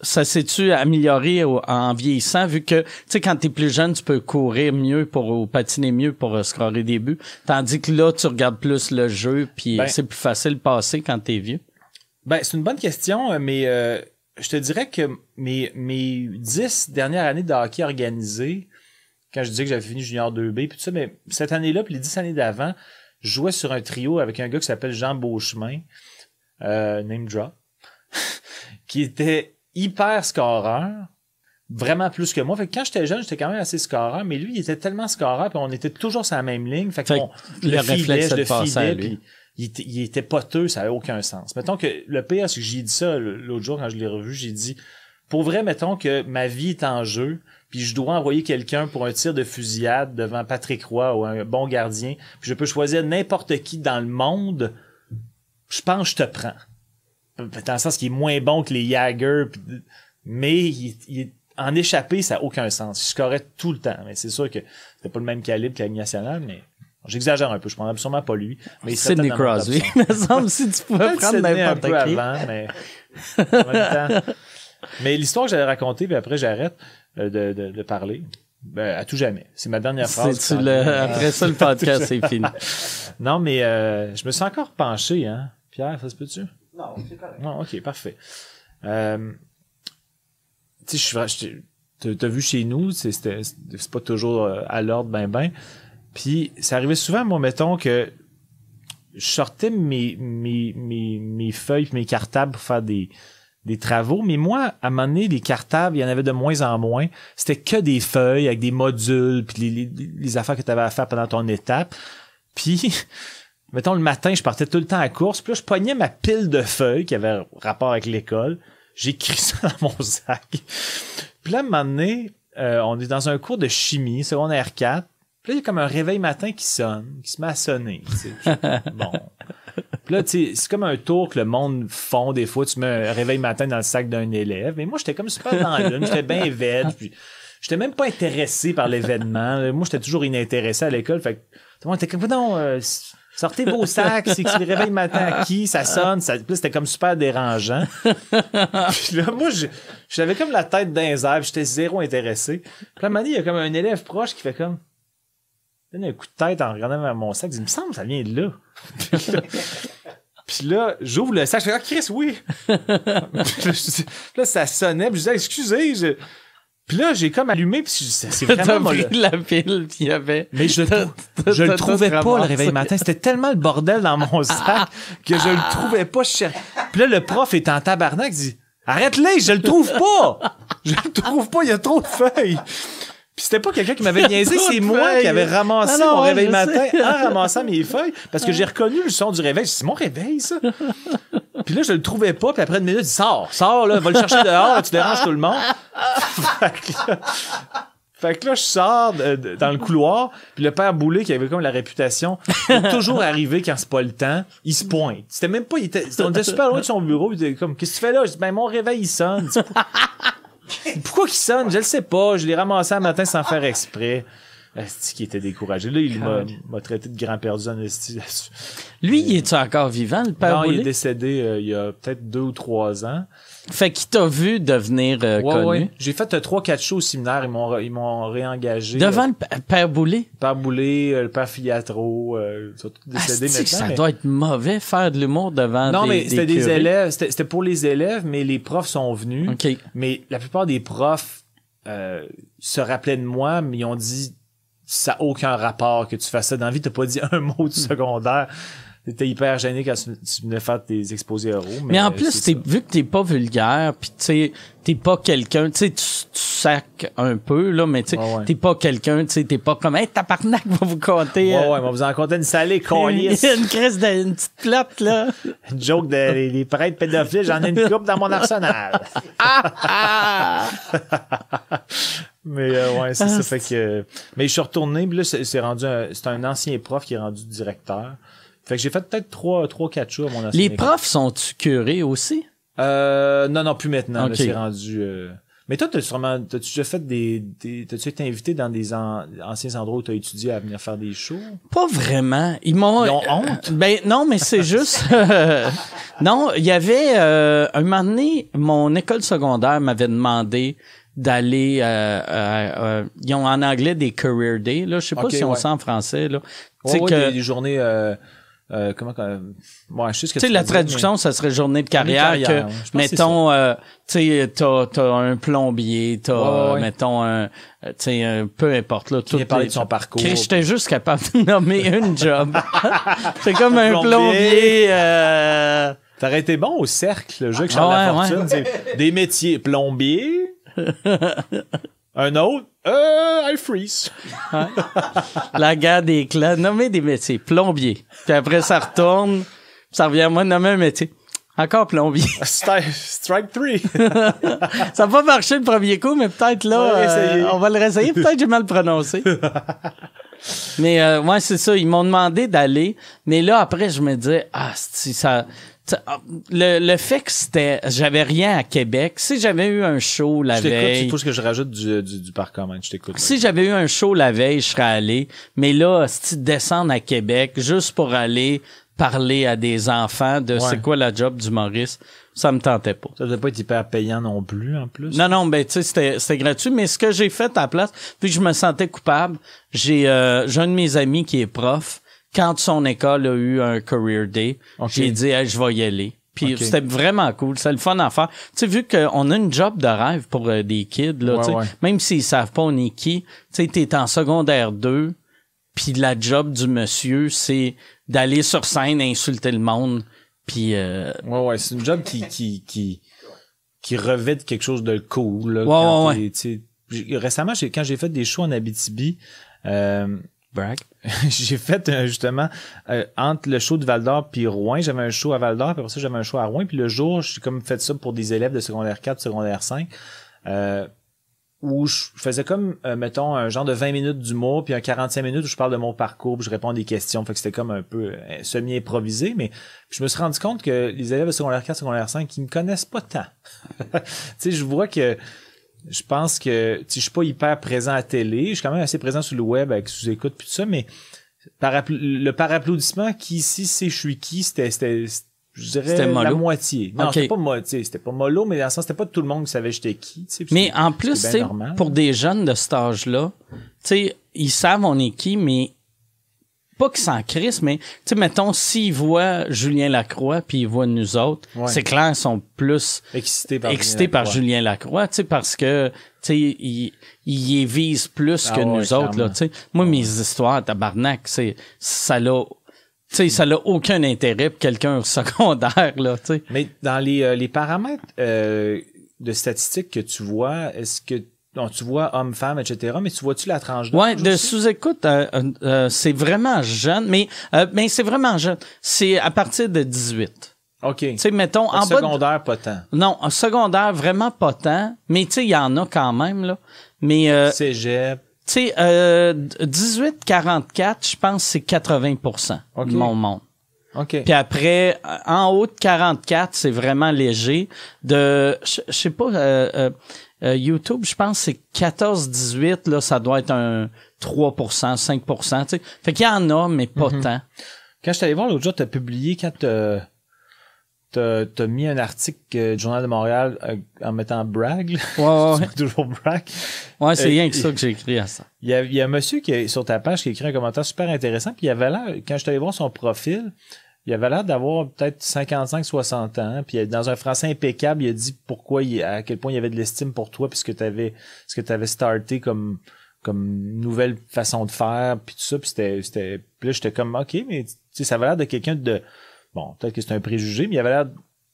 Speaker 1: ça s'est-tu amélioré en vieillissant vu que tu sais quand t'es plus jeune tu peux courir mieux pour ou patiner mieux pour euh, scorer des buts tandis que là tu regardes plus le jeu puis
Speaker 2: Ben-
Speaker 1: c'est plus facile de passer quand t'es vieux?
Speaker 2: Ben, c'est une bonne question, mais euh, je te dirais que mes, mes 10 dernières années de hockey organisé, quand je disais que j'avais fini junior 2B, puis tout ça, mais cette année-là, puis les 10 années d'avant, je jouais sur un trio avec un gars qui s'appelle Jean Beauchemin, euh, name drop, qui était hyper scoreur, vraiment plus que moi. Fait que quand j'étais jeune, j'étais quand même assez scoreur, mais lui, il était tellement scoreur, puis on était toujours sur la même ligne. Fait,
Speaker 1: que le réflexe,
Speaker 2: filait,
Speaker 1: c'est
Speaker 2: je
Speaker 1: de
Speaker 2: le filais, puis il était, il était poteux, ça avait aucun sens. Mettons que le pire, c'est que j'ai dit ça l'autre jour quand je l'ai revu, j'ai dit, pour vrai, mettons que ma vie est en jeu, puis je dois envoyer quelqu'un pour un tir de fusillade devant Patrick Roy ou un bon gardien, puis je peux choisir n'importe qui dans le monde, je pense que je te prends. Dans le sens qu'il est moins bon que les Jagger, mais il, il- en échapper, ça n'a aucun sens. Je scorais tout le temps. Mais c'est sûr que c'était pas le même calibre que la nationale, mais j'exagère un peu. Je prendrais absolument pas lui. Mais il
Speaker 1: Sidney Crosby.
Speaker 2: 5.
Speaker 1: Il me semble si tu pouvais prendre n'importe qui.
Speaker 2: avant, mais en même temps. Mais l'histoire que j'allais raconter, puis après j'arrête euh, de, de, de parler. Ben, à tout jamais. C'est ma dernière phrase.
Speaker 1: Après ça, le podcast, c'est fini.
Speaker 2: Non, mais euh, je me suis encore penché, hein. Pierre, ça se peut-tu?
Speaker 3: Non, c'est correct.
Speaker 2: Non, ok, parfait. Euh, tu sais, t'as vu chez nous, c'est pas toujours euh, à l'ordre ben ben. Puis ça arrivait souvent, moi, mettons que je sortais mes, mes, mes, mes feuilles mes cartables pour faire des, des travaux, mais moi, à un moment donné, les cartables, il y en avait de moins en moins. C'était que des feuilles avec des modules, puis les, les, les affaires que tu avais à faire pendant ton étape. Puis, mettons, le matin, je partais tout le temps à la course, puis là, je pognais ma pile de feuilles qui avait rapport avec l'école. J'écris ça dans mon sac. Puis là, à un moment donné, euh, on est dans un cours de chimie, secondaire 4. Puis là, il y a comme un réveil matin qui sonne, qui se met à sonner. bon. Puis là, tu sais, c'est comme un tour que le monde font des fois. Tu mets un réveil matin dans le sac d'un élève. Mais moi, j'étais comme super dans lune. J'étais bien vête. Puis j'étais même pas intéressé par l'événement. Moi, j'étais toujours inintéressé à l'école. Fait que tout le monde était comme, non, euh, sortez vos sacs. C'est que c'est le réveil matin à qui? Ça sonne. Ça... Puis là, c'était comme super dérangeant. Puis là, moi, j'avais comme la tête les airs, puis j'étais zéro intéressé. Puis là, à un moment donné, il y a comme un élève proche qui fait comme, donne un coup de tête en regardant vers mon sac. Il dit, il me semble que ça vient de là. Puis là, j'ouvre le sac, je fais, ah, Chris, oui. puis là, ça sonnait, puis je disais, excusez, je... Puis là, j'ai comme allumé, puis c'est vraiment
Speaker 1: pris la pile, puis il y avait...
Speaker 2: mais je, je le trouvais pas le réveil matin. C'était tellement le bordel dans mon sac que je le trouvais pas. Cher- Puis là, le prof est en tabarnak, il dit Arrête-les, je le trouve pas! Je le trouve pas, il y a trop de feuilles. Puis c'était pas quelqu'un qui m'avait niaisé, c'est moi qui avais ramassé
Speaker 1: Ah non,
Speaker 2: mon réveil matin
Speaker 1: sais.
Speaker 2: en ramassant mes feuilles parce que j'ai reconnu le son du réveil. C'est mon réveil, ça. Puis là, je le trouvais pas. Puis après une minute, il dit Sors, sors, là, va le chercher dehors, tu déranges tout le monde. fait, que là, fait que là, je sors de- de- dans le couloir. Puis le père Boulet, qui avait comme la réputation de toujours arriver quand c'est pas le temps, il se pointe. C'était même pas. Il était, on était super loin de son bureau. Il était comme Qu'est-ce que tu fais là? Je dis Ben, mon réveil, il sonne. Pourquoi qu'il sonne? Je le sais pas. Je l'ai ramassé un matin sans faire exprès. Esti qui était découragé. Là, il m'a, traité de grand perdu en esti là-dessus.
Speaker 1: Lui, il est-tu encore vivant, le père
Speaker 2: Non, il est décédé euh, il y a peut-être deux ou trois ans.
Speaker 1: Fait qu'il t'a vu devenir euh,
Speaker 2: Ouais,
Speaker 1: connu.
Speaker 2: ouais. J'ai fait euh, trois, quatre shows au séminaire. Ils m'ont, ils m'ont réengagé.
Speaker 1: Devant
Speaker 2: Euh,
Speaker 1: le p- père Boulay?
Speaker 2: le père Boulay, euh, le père euh, ils sont tous décédés
Speaker 1: Asti
Speaker 2: maintenant.
Speaker 1: ça
Speaker 2: mais-
Speaker 1: doit être mauvais faire de l'humour devant
Speaker 2: Non,
Speaker 1: des
Speaker 2: mais c'était des élèves. C'était, c'était pour les élèves, mais les profs sont venus.
Speaker 1: OK.
Speaker 2: Mais la plupart des profs euh, se rappelaient de moi, mais ils ont dit ça n'a aucun rapport que tu fasses ça dans la vie. T'as pas dit un mot du secondaire. T'étais hyper gêné quand tu, tu venais faire tes exposés oraux. Mais,
Speaker 1: Mais en plus, t'es, vu que t'es pas vulgaire, puis tu t'es pas quelqu'un, tu sais, tu tu sacs un peu, là, mais tu
Speaker 2: Ouais, ouais.
Speaker 1: t'es pas quelqu'un, tu sais, t'es pas comme, hey, tabarnak, va vous compter.
Speaker 2: ça.
Speaker 1: euh,
Speaker 2: Ouais, ouais, on vous en comptait une salée, calice.
Speaker 1: une crise de, une petite plate, là.
Speaker 2: Une joke de les, les prêtres pédophiles, j'en ai une coupe dans mon arsenal.
Speaker 1: Ah!
Speaker 2: Mais euh, ouais, c'est
Speaker 1: Ah,
Speaker 2: ça. Fait que, mais je suis retourné, là, c'est c'est rendu un- c'est un ancien prof qui est rendu directeur. Fait que j'ai fait peut-être trois, trois, quatre shows à mon ancien
Speaker 1: Les
Speaker 2: école.
Speaker 1: profs sont-tu curés aussi?
Speaker 2: Euh, non, non, plus maintenant. là,
Speaker 1: Ok.
Speaker 2: c'est rendu. euh, Mais toi, t'as sûrement, t'as-tu déjà fait des, des t'as-tu été invité dans des an- anciens endroits où t'as étudié à venir faire des shows?
Speaker 1: Pas vraiment. Ils m'ont.
Speaker 2: Ils ont honte?
Speaker 1: Ben non, mais c'est juste. non, il y avait euh, un moment donné, mon école secondaire m'avait demandé d'aller. Euh, euh, euh, ils ont en anglais des career days. Là, je sais pas si on
Speaker 2: ouais.
Speaker 1: sait en français. Là, tu
Speaker 2: Ouais,
Speaker 1: sais
Speaker 2: ouais,
Speaker 1: que.
Speaker 2: des, des journées. Euh, euh, comment euh, ouais, je sais ce que
Speaker 1: Tu sais, la
Speaker 2: dire,
Speaker 1: traduction, ça serait journée de carrière.
Speaker 2: carrière,
Speaker 1: que,
Speaker 2: ouais. Que
Speaker 1: mettons, euh, tu sais, t'as, t'as un plombier, t'as,
Speaker 2: Ouais,
Speaker 1: mettons, un, tu sais, peu importe, là.
Speaker 2: Parler
Speaker 1: les-
Speaker 2: de son parcours.
Speaker 1: J'étais juste capable de nommer une job. c'est comme un
Speaker 2: Plombier.
Speaker 1: plombier, euh,
Speaker 2: T'aurais été bon au cercle, le jeu avec
Speaker 1: Ah
Speaker 2: Charles Lafortune. Des métiers. Plombier. un autre? Euh, I freeze.
Speaker 1: la guerre des clans, nommer des métiers, plombier. Puis après, ça retourne, ça revient à moi de nommer un métier. Encore plombier.
Speaker 2: Stri- Strike 3.
Speaker 1: Ça n'a pas marché le premier coup, mais peut-être là,
Speaker 2: On va réessayer.
Speaker 1: euh, on va le réessayer. Peut-être j'ai mal prononcé. mais euh, ouais, c'est ça. Ils m'ont demandé d'aller, mais là après, je me disais ah si ça. Ah, Le, le fait que c'était, j'avais rien à Québec. Si j'avais eu un show la
Speaker 2: je
Speaker 1: veille,
Speaker 2: il faut que je rajoute du, du, du par comment. Je t'écoute.
Speaker 1: si j'avais eu un show la veille, je serais allé. Mais là, si descendre à Québec juste pour aller parler à des enfants de
Speaker 2: Ouais.
Speaker 1: c'est quoi la job du Maurice, ça me tentait pas.
Speaker 2: Ça devait pas être hyper payant non plus, en plus.
Speaker 1: Non, non, ben tu sais, c'était, c'était gratuit, mais ce que j'ai fait à la place, puis je me sentais coupable, j'ai, euh, j'ai un de mes amis qui est prof, quand son école a eu un career day, j'ai dit hey, je vais y aller. Puis c'était vraiment cool, c'est le fun à faire. Tu sais, vu qu'on a une job de rêve pour euh, des kids, là,
Speaker 2: Ouais, ouais.
Speaker 1: même s'ils savent pas on est qui, tu sais, t'es en secondaire 2, puis la job du monsieur, c'est d'aller sur scène insulter le monde, puis euh,
Speaker 2: Ouais, ouais, c'est une job qui, qui, qui, qui revêt de quelque chose de cool, là.
Speaker 1: Ouais, ouais,
Speaker 2: t'es- tu sais, j'ai- Récemment, quand j'ai fait des shows en Abitibi, euh,
Speaker 1: brag?
Speaker 2: j'ai fait euh, justement euh, entre le show de Val d'Or puis Rouen, j'avais un show à Val d'Or, puis après ça j'avais un show à Rouen, puis le jour, j'ai comme fait ça pour des élèves de secondaire 4, secondaire 5. Euh, où je faisais comme, euh, mettons, un genre de 20 minutes d'humour, puis un 45 minutes où je parle de mon parcours, puis je réponds à des questions. Fait que c'était comme un peu semi-improvisé, mais je me suis rendu compte que les élèves de secondaire 4, secondaire 5, ils me connaissent pas tant. tu sais, je vois que je pense que tu sais, je suis pas hyper présent à télé, je suis quand même assez présent sur le web avec sous-écoute puis tout ça, mais par le par applaudissement qui ici c'est je suis qui, c'était c'était je dirais la moitié. Non,
Speaker 1: Ok.
Speaker 2: c'était pas mo- tu sais, c'était pas mollo, mais dans le sens c'était pas tout le monde qui savait j'étais qui,
Speaker 1: Mais en plus, pour des jeunes de cet âge-là, tu sais, ils savent on est qui, mais pas qu'ils s'en crissent, mais tu sais, mettons, s'ils voient Julien Lacroix puis ils voient nous autres,
Speaker 2: Ouais.
Speaker 1: c'est clair, ils sont plus
Speaker 2: par
Speaker 1: excités par
Speaker 2: Lacroix.
Speaker 1: Julien Lacroix, tu sais, parce que, tu sais, ils, ils y visent plus
Speaker 2: Ah
Speaker 1: que
Speaker 2: ouais,
Speaker 1: nous autres, là, tu sais. Moi, mes histoires, tabarnak, c'est, ça l'a, tu sais, ça n'a aucun intérêt pour quelqu'un au secondaire, là, tu sais.
Speaker 2: Mais dans les, euh, les paramètres euh, de statistiques que tu vois, est-ce que bon, tu vois homme, femme, etc., mais tu vois-tu la tranche d'âge
Speaker 1: Ouais, de sous-écoute, euh, euh, euh, c'est vraiment jeune, mais, euh, mais c'est vraiment jeune. C'est à partir de 18.
Speaker 2: OK.
Speaker 1: Tu sais, mettons, en de-
Speaker 2: secondaire, pas tant.
Speaker 1: Non, en secondaire, vraiment pas tant, mais tu sais, il y en a quand même, là. Mais, euh, tu
Speaker 2: Cégep.
Speaker 1: sais, euh, 18-44, je pense c'est 80
Speaker 2: Ok.
Speaker 1: de mon monde.
Speaker 2: OK.
Speaker 1: Puis après, euh, en haut de 44, c'est vraiment léger. De, je je sais pas, euh, euh, euh, YouTube, je pense que c'est 14-18, là, ça doit être un 3%, 5%, tu sais. Fait qu'il y en a, mais pas
Speaker 2: Mhm.
Speaker 1: tant.
Speaker 2: Quand je suis allé voir l'autre jour, t'as publié quand t'as t'as t'as mis un article euh, du Journal de Montréal euh, en mettant brag.
Speaker 1: Ouais, ouais,
Speaker 2: C'est toujours brag.
Speaker 1: ouais, c'est
Speaker 2: Euh,
Speaker 1: rien que ça que j'ai écrit à ça.
Speaker 2: Il y a, il y a un monsieur qui est sur ta page qui a écrit un commentaire super intéressant, puis il avait l'air, quand je suis allé voir son profil, il avait l'air d'avoir peut-être 55-60 ans, puis dans un français impeccable, il a dit pourquoi, il, à quel point il y avait de l'estime pour toi, puisque tu avais, ce que tu avais starté comme comme nouvelle façon de faire, puis tout ça, puis c'était, c'était, puis là, j'étais comme, ok, mais tu sais, ça avait l'air de quelqu'un de, bon, peut-être que c'est un préjugé, mais il avait l'air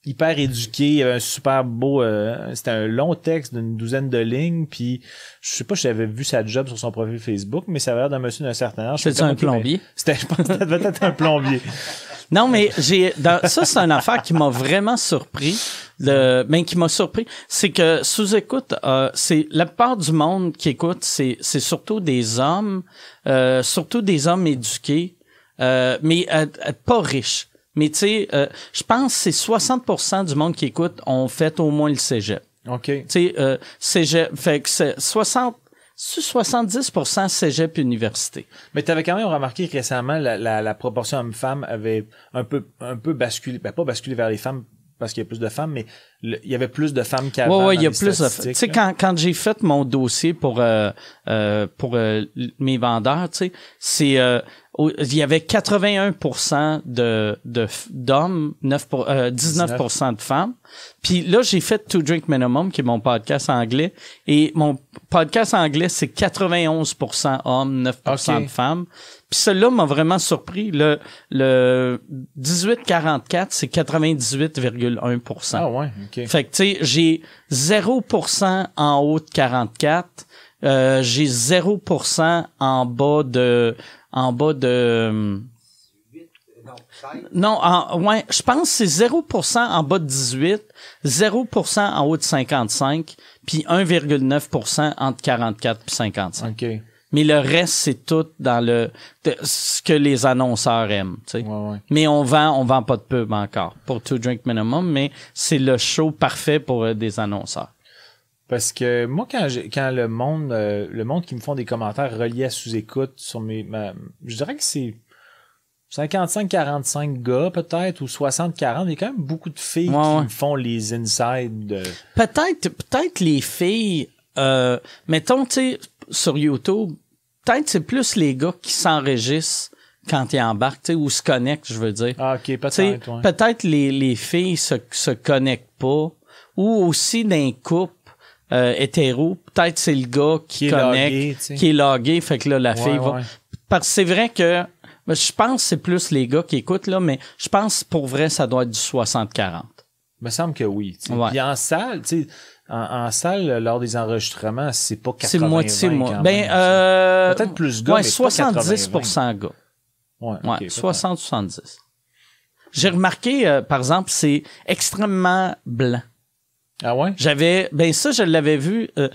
Speaker 2: hyper éduqué, il avait un super beau, euh, c'était un long texte d'une douzaine de lignes, puis je sais pas si j'avais vu sa job sur son profil Facebook, mais ça avait l'air d'un monsieur d'un certain âge. Comme,
Speaker 1: un plombier?
Speaker 2: C'était, je pense que ça devait être un plombier.
Speaker 1: Non, mais j'ai dans- ça c'est une affaire qui m'a vraiment surpris. Le, ben, qui m'a surpris, c'est que sous écoute, euh, c'est la plupart du monde qui écoute, c'est c'est surtout des hommes, euh, surtout des hommes éduqués, euh, mais euh, euh, pas riches. Mais tu sais, euh, je pense que c'est 60% du monde qui écoute ont fait au moins le cégep.
Speaker 2: OK.
Speaker 1: Tu sais, euh, cégep, fait que c'est 60, c'est 70% cégep université.
Speaker 2: Mais tu avais quand même remarqué que récemment, la, la, la proportion homme-femme avait un peu, un peu basculé, ben pas basculé vers les femmes parce qu'il y a plus de femmes, mais le- il y avait plus de femmes qu'avant.
Speaker 1: Ouais, ouais, il y a plus de. Tu sais, quand, quand j'ai fait mon dossier pour euh, euh, pour euh, mes vendeurs, tu sais, c'est euh, il y avait 81% de de d'hommes, 9 pour, euh, 19% de femmes. Puis là, j'ai fait To Drink Minimum, qui est mon podcast anglais, et mon podcast anglais, c'est 91% hommes, 9%
Speaker 2: Ok.
Speaker 1: de femmes. Puis celui-là m'a vraiment surpris. Le, le 18-44, c'est 98,1%.
Speaker 2: Ah ouais, OK.
Speaker 1: Fait que, tu sais, j'ai 0% en haut de 44. Euh, j'ai 0% en bas de... En bas de... Non, en, ouais, je pense que c'est 0% en bas de 18, 0% en haut de 55, puis 1,9% entre 44 et 55.
Speaker 2: OK.
Speaker 1: Mais le reste, c'est tout dans le de- ce que les annonceurs aiment. tu sais.
Speaker 2: Ouais, ouais.
Speaker 1: Mais on vend, on vend pas de pub encore pour Two Drink Minimum, mais c'est le show parfait pour euh, des annonceurs.
Speaker 2: Parce que moi, quand j'ai, quand le monde, euh, le monde qui me font des commentaires reliés à sous-écoute sur mes, ma- je dirais que c'est 55-45 gars peut-être ou 60-40. Il y a quand même beaucoup de filles
Speaker 1: Ouais,
Speaker 2: qui
Speaker 1: ouais.
Speaker 2: me font les insides. de-
Speaker 1: Peut-être, peut-être les filles, euh, mettons, tu sais, sur YouTube, peut-être c'est plus les gars qui s'enregistrent quand ils embarquent, tu sais, ou se connectent, je veux dire.
Speaker 2: Ah, ok, peut-être. ouais.
Speaker 1: peut-être les, les filles se, se connectent pas, ou aussi d'un couple euh, hétéro, peut-être c'est le gars qui,
Speaker 2: Qui est
Speaker 1: connecte,
Speaker 2: logué,
Speaker 1: qui est logué, fait que là, la
Speaker 2: Ouais,
Speaker 1: fille va...
Speaker 2: ouais.
Speaker 1: Parce que c'est vrai que, je pense que c'est plus les gars qui écoutent, là, mais je pense pour vrai, ça doit être du 60-40.
Speaker 2: me semble que oui.
Speaker 1: Ouais.
Speaker 2: Puis en salle, tu sais, en, en salle, lors des enregistrements, c'est pas 80
Speaker 1: C'est moitié, moi.
Speaker 2: quand
Speaker 1: Ben, euh,
Speaker 2: Peut-être plus gars,
Speaker 1: ouais,
Speaker 2: mais pas
Speaker 1: 70% gars.
Speaker 2: Ouais,
Speaker 1: Ouais,
Speaker 2: ok, peut-être.
Speaker 1: 60-70. J'ai remarqué, euh, par exemple, c'est extrêmement blanc.
Speaker 2: Ah ouais?
Speaker 1: J'avais, ben ça, je l'avais vu. euh,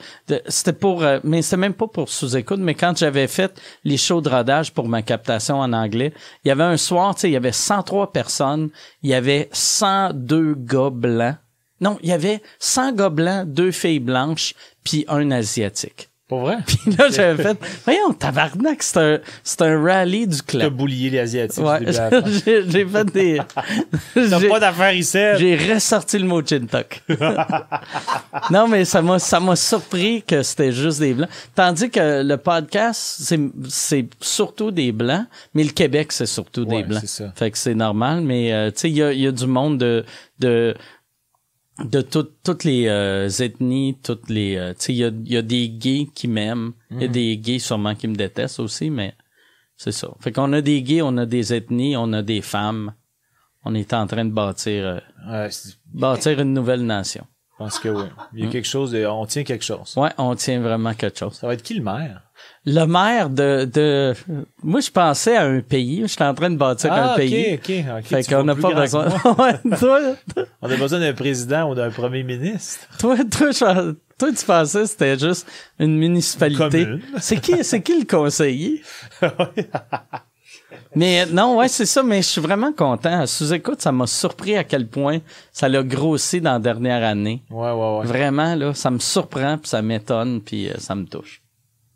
Speaker 1: c'était pour, euh, mais c'était même pas pour sous-écoute. Mais quand j'avais fait les shows de rodage pour ma captation en anglais, il y avait un soir, tu sais, il y avait 103 personnes, il y avait 102 gars blancs. Non, il y avait 100 gars blancs, deux filles blanches, puis un asiatique.
Speaker 2: Vrai?
Speaker 1: Puis là, j'avais fait, voyons, tabarnak, c'est un, c'est un rallye du
Speaker 2: T'as
Speaker 1: club.
Speaker 2: boulié les Asiatiques.
Speaker 1: Ouais, j'ai j'ai fait des.
Speaker 2: T'as
Speaker 1: j'ai-
Speaker 2: pas d'affaires ici.
Speaker 1: j'ai ressorti le mot chintok. non, mais ça m'a, ça m'a surpris que c'était juste des blancs. Tandis que le podcast, c'est, c'est surtout des blancs, mais le Québec, c'est surtout des blancs.
Speaker 2: c'est ça.
Speaker 1: Fait que c'est normal, mais euh, tu sais, il y a, il y a du monde de, de, de tout- toutes les euh, ethnies, toutes les, euh, tu sais, il y a, y a des gays qui m'aiment, il y a des gays sûrement qui me détestent aussi, mais c'est ça. Fait qu'on a des gays, on a des ethnies, on a des femmes. On est en train de bâtir, euh,
Speaker 2: Ouais, je
Speaker 1: bâtir une nouvelle nation.
Speaker 2: pense que oui. Il y a
Speaker 1: Mm.
Speaker 2: quelque chose, de- on tient quelque chose.
Speaker 1: Ouais, on tient vraiment quelque chose.
Speaker 2: Ça va être qui le maire?
Speaker 1: Le maire de, de, moi je pensais à un pays, j'étais en train de bâtir
Speaker 2: Ah,
Speaker 1: un pays.
Speaker 2: ok, ok.
Speaker 1: Fait qu'on n'a pas besoin. toi,
Speaker 2: On a besoin d'un président ou d'un premier ministre.
Speaker 1: toi, toi, je- toi, tu pensais que c'était juste une municipalité. C'est qui, c'est qui le conseiller? mais non, ouais, c'est ça, mais je suis vraiment content. Sous-écoute, ça m'a surpris à quel point ça l'a grossi dans la dernière année.
Speaker 2: Ouais, ouais, ouais.
Speaker 1: Vraiment, là, ça me surprend, puis ça m'étonne, puis euh, ça me touche.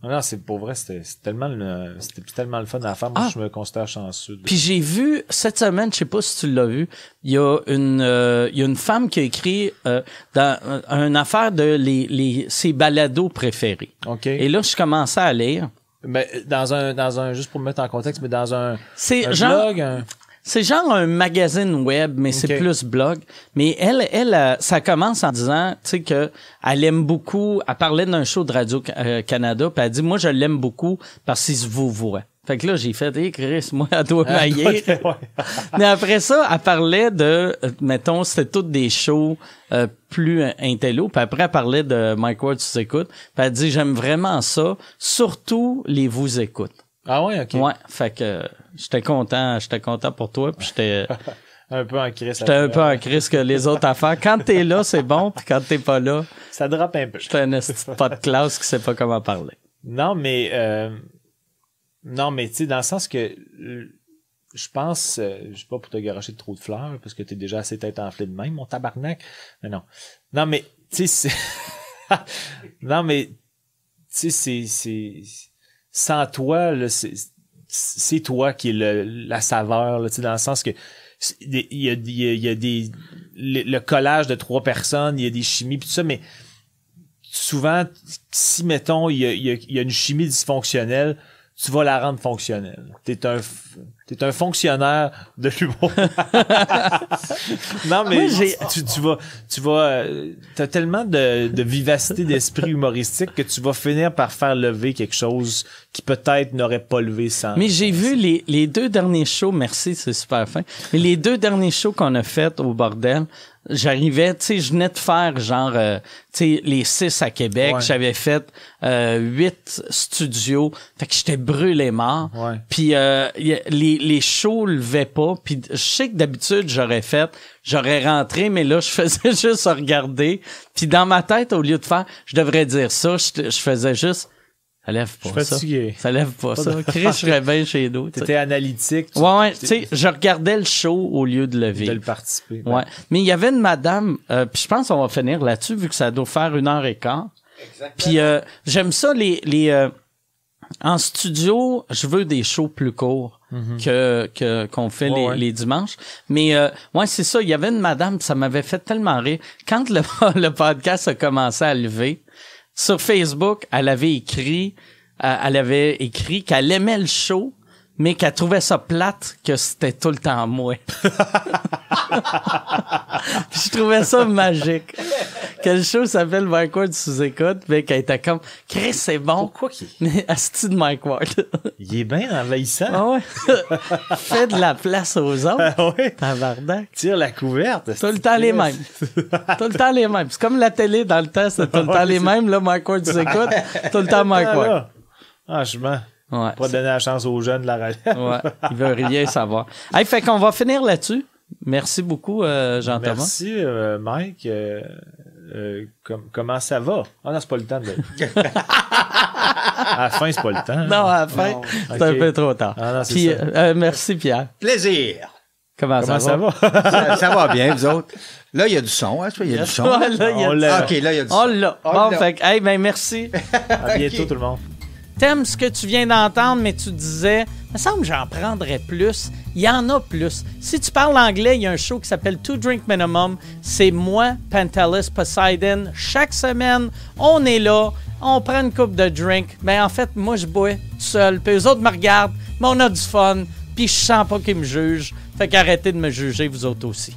Speaker 2: Non, c'est pour vrai, c'était tellement, le- c'était tellement le fun à faire. Moi,
Speaker 1: Ah.
Speaker 2: je me considère chanceux. de-
Speaker 1: Puis j'ai vu cette semaine, je sais pas si tu l'as vu, il y a une euh, il y a une femme qui a écrit euh, dans euh, une affaire de les les ses balados préférés.
Speaker 2: OK.
Speaker 1: Et là, je commençais à lire.
Speaker 2: Mais dans un, dans un, juste pour me mettre en contexte, mais dans un,
Speaker 1: C'est
Speaker 2: un
Speaker 1: genre
Speaker 2: blog, un-
Speaker 1: c'est genre un magazine web, mais c'est plus blog. Mais elle, elle, euh, ça commence en disant, tu sais que elle aime beaucoup. Elle parlait d'un show de Radio euh, Canada, puis elle dit, moi, je l'aime beaucoup parce qu'il se vous voit. Fait que là, j'ai fait, hey, Chris, moi, elle doit mailler. Mais après ça, elle parlait de, euh, mettons, c'était toutes des shows euh, plus intello. Puis après, elle parlait de Mike Ward, tu s'écoutes. Puis elle dit, j'aime vraiment ça, surtout les vous écoutes.
Speaker 2: Ah ouais, ok.
Speaker 1: Ouais, fait que euh, j'étais content, j'étais content pour toi, puis j'étais
Speaker 2: Un peu en crise.
Speaker 1: j'étais un peu en crise que les autres affaires. Quand t'es là, c'est bon, puis quand t'es pas là,
Speaker 2: Ça drape un peu.
Speaker 1: j'étais un pas de classe qui sait pas comment parler.
Speaker 2: Non, mais euh, non, mais tu sais, dans le sens que euh, je pense, euh, je sais pas pour te garocher de trop de fleurs, parce que t'es déjà assez tête enflée de même, mon tabarnak. Mais non. Non, mais tu sais, c'est. non, mais tu sais, c'est. Sans toi, c'est toi qui est le, la saveur, là, dans le sens que il y a, y a, des le, collage de trois personnes, il y a des chimies puis tout ça, mais souvent, si, mettons, il y a- il y a une chimie dysfonctionnelle, tu vas la rendre fonctionnelle. T'es un, t'es un fonctionnaire de l'humour. non, mais
Speaker 1: j'ai-
Speaker 2: tu, tu vas, tu vas, euh, t'as tellement de, de vivacité d'esprit humoristique que tu vas finir par faire lever quelque chose qui peut-être n'aurait pas levé sans.
Speaker 1: Mais j'ai vu les, les deux derniers shows, merci, c'est super fin. Mais les deux derniers shows qu'on a fait au bordel, j'arrivais, tu sais, je venais de faire genre, euh, tu sais, les six à Québec.
Speaker 2: Ouais.
Speaker 1: J'avais fait euh, huit studios. Fait que j'étais brûlé mort.
Speaker 2: Ouais.
Speaker 1: Puis euh, les, les shows levaient pas. Puis je sais que d'habitude, j'aurais fait, j'aurais rentré, mais là, je faisais juste regarder. Puis dans ma tête, au lieu de faire, je devrais dire ça, je, je faisais juste, ça lève pas
Speaker 2: Je suis
Speaker 1: ça.
Speaker 2: fatigué.
Speaker 1: Ça lève pas ça. Chris, je serais bien chez nous.
Speaker 2: T'étais analytique. tu-
Speaker 1: Ouais, ouais, tu sais, je regardais le show au lieu de le
Speaker 2: de
Speaker 1: vivre.
Speaker 2: le participer.
Speaker 1: Ouais. Mais il y avait une madame, euh, puis je pense qu'on va finir là-dessus vu que ça doit faire une heure et quart. Puis euh, j'aime ça les les euh, en studio, je veux des shows plus courts que que qu'on fait
Speaker 2: Ouais,
Speaker 1: les,
Speaker 2: ouais.
Speaker 1: les dimanches. Mais euh, ouais, c'est ça. Il y avait une madame, ça m'avait fait tellement rire quand le le podcast a commencé à lever sur Facebook. Elle avait écrit, euh, elle avait écrit qu'elle aimait le show. Mais qu'elle trouvait ça plate que c'était tout le temps moi. Je trouvais ça magique. Que le show s'appelle Mike Ward sous-écoute, mais qu'elle était comme, Chris, c'est bon.
Speaker 2: Pourquoi qu'il
Speaker 1: Mais de Mike Ward.
Speaker 2: il est bien envahissant?
Speaker 1: ah ouais. Fais de la place aux autres.
Speaker 2: Ah ouais.
Speaker 1: Tabarnak.
Speaker 2: Tire la couverte.
Speaker 1: Tout le temps les mêmes. Tout le temps les mêmes. C'est comme la télé dans le temps, c'était tout le temps les
Speaker 2: c'est-
Speaker 1: mêmes. Là, Mike Ward sous-écoute, tout le temps Mike
Speaker 2: Ah,
Speaker 1: Ward.
Speaker 2: Franchement,
Speaker 1: Ouais.
Speaker 2: pas donner la chance aux jeunes de la relève.
Speaker 1: Ouais. Il veut rien savoir. Hey, fait qu'on va finir là-dessus. Merci beaucoup, euh, Jean-Thomas.
Speaker 2: Merci, euh, Mike. Euh, euh, com- comment ça va? Ah non, c'est pas le temps de... à la fin, c'est pas le temps.
Speaker 1: Non, à la fin, c'est un peu trop tard.
Speaker 2: Ah non, c'est
Speaker 1: Puis,
Speaker 2: ça.
Speaker 1: euh, merci, Pierre.
Speaker 3: Plaisir.
Speaker 1: Comment,
Speaker 2: Comment
Speaker 1: ça,
Speaker 2: ça
Speaker 1: va?
Speaker 2: va?
Speaker 3: Ça, ça va bien, vous autres? Là, il y a du son. Hein, il y a du son.
Speaker 1: Là, il y a
Speaker 2: On
Speaker 1: du-
Speaker 2: l'a.
Speaker 3: Ah, OK, là, il y a du
Speaker 1: Oh
Speaker 3: son.
Speaker 1: là!
Speaker 3: Oh
Speaker 1: bon,
Speaker 3: là.
Speaker 1: fait que, hey, ben merci.
Speaker 2: À bientôt, tout le monde.
Speaker 1: T'aimes ce que tu viens d'entendre, mais tu disais, il me semble que j'en prendrais plus. Il y en a plus. Si tu parles anglais, il y a un show qui s'appelle Two Drink Minimum. C'est moi, Pantelis Poseidon. Chaque semaine, on est là, on prend une coupe de drink. Ben, en fait, moi, je bois seul. Puis eux autres me regardent, mais on a du fun. Puis je sens pas qu'ils me jugent. Fait qu'arrêtez de me juger, vous autres aussi.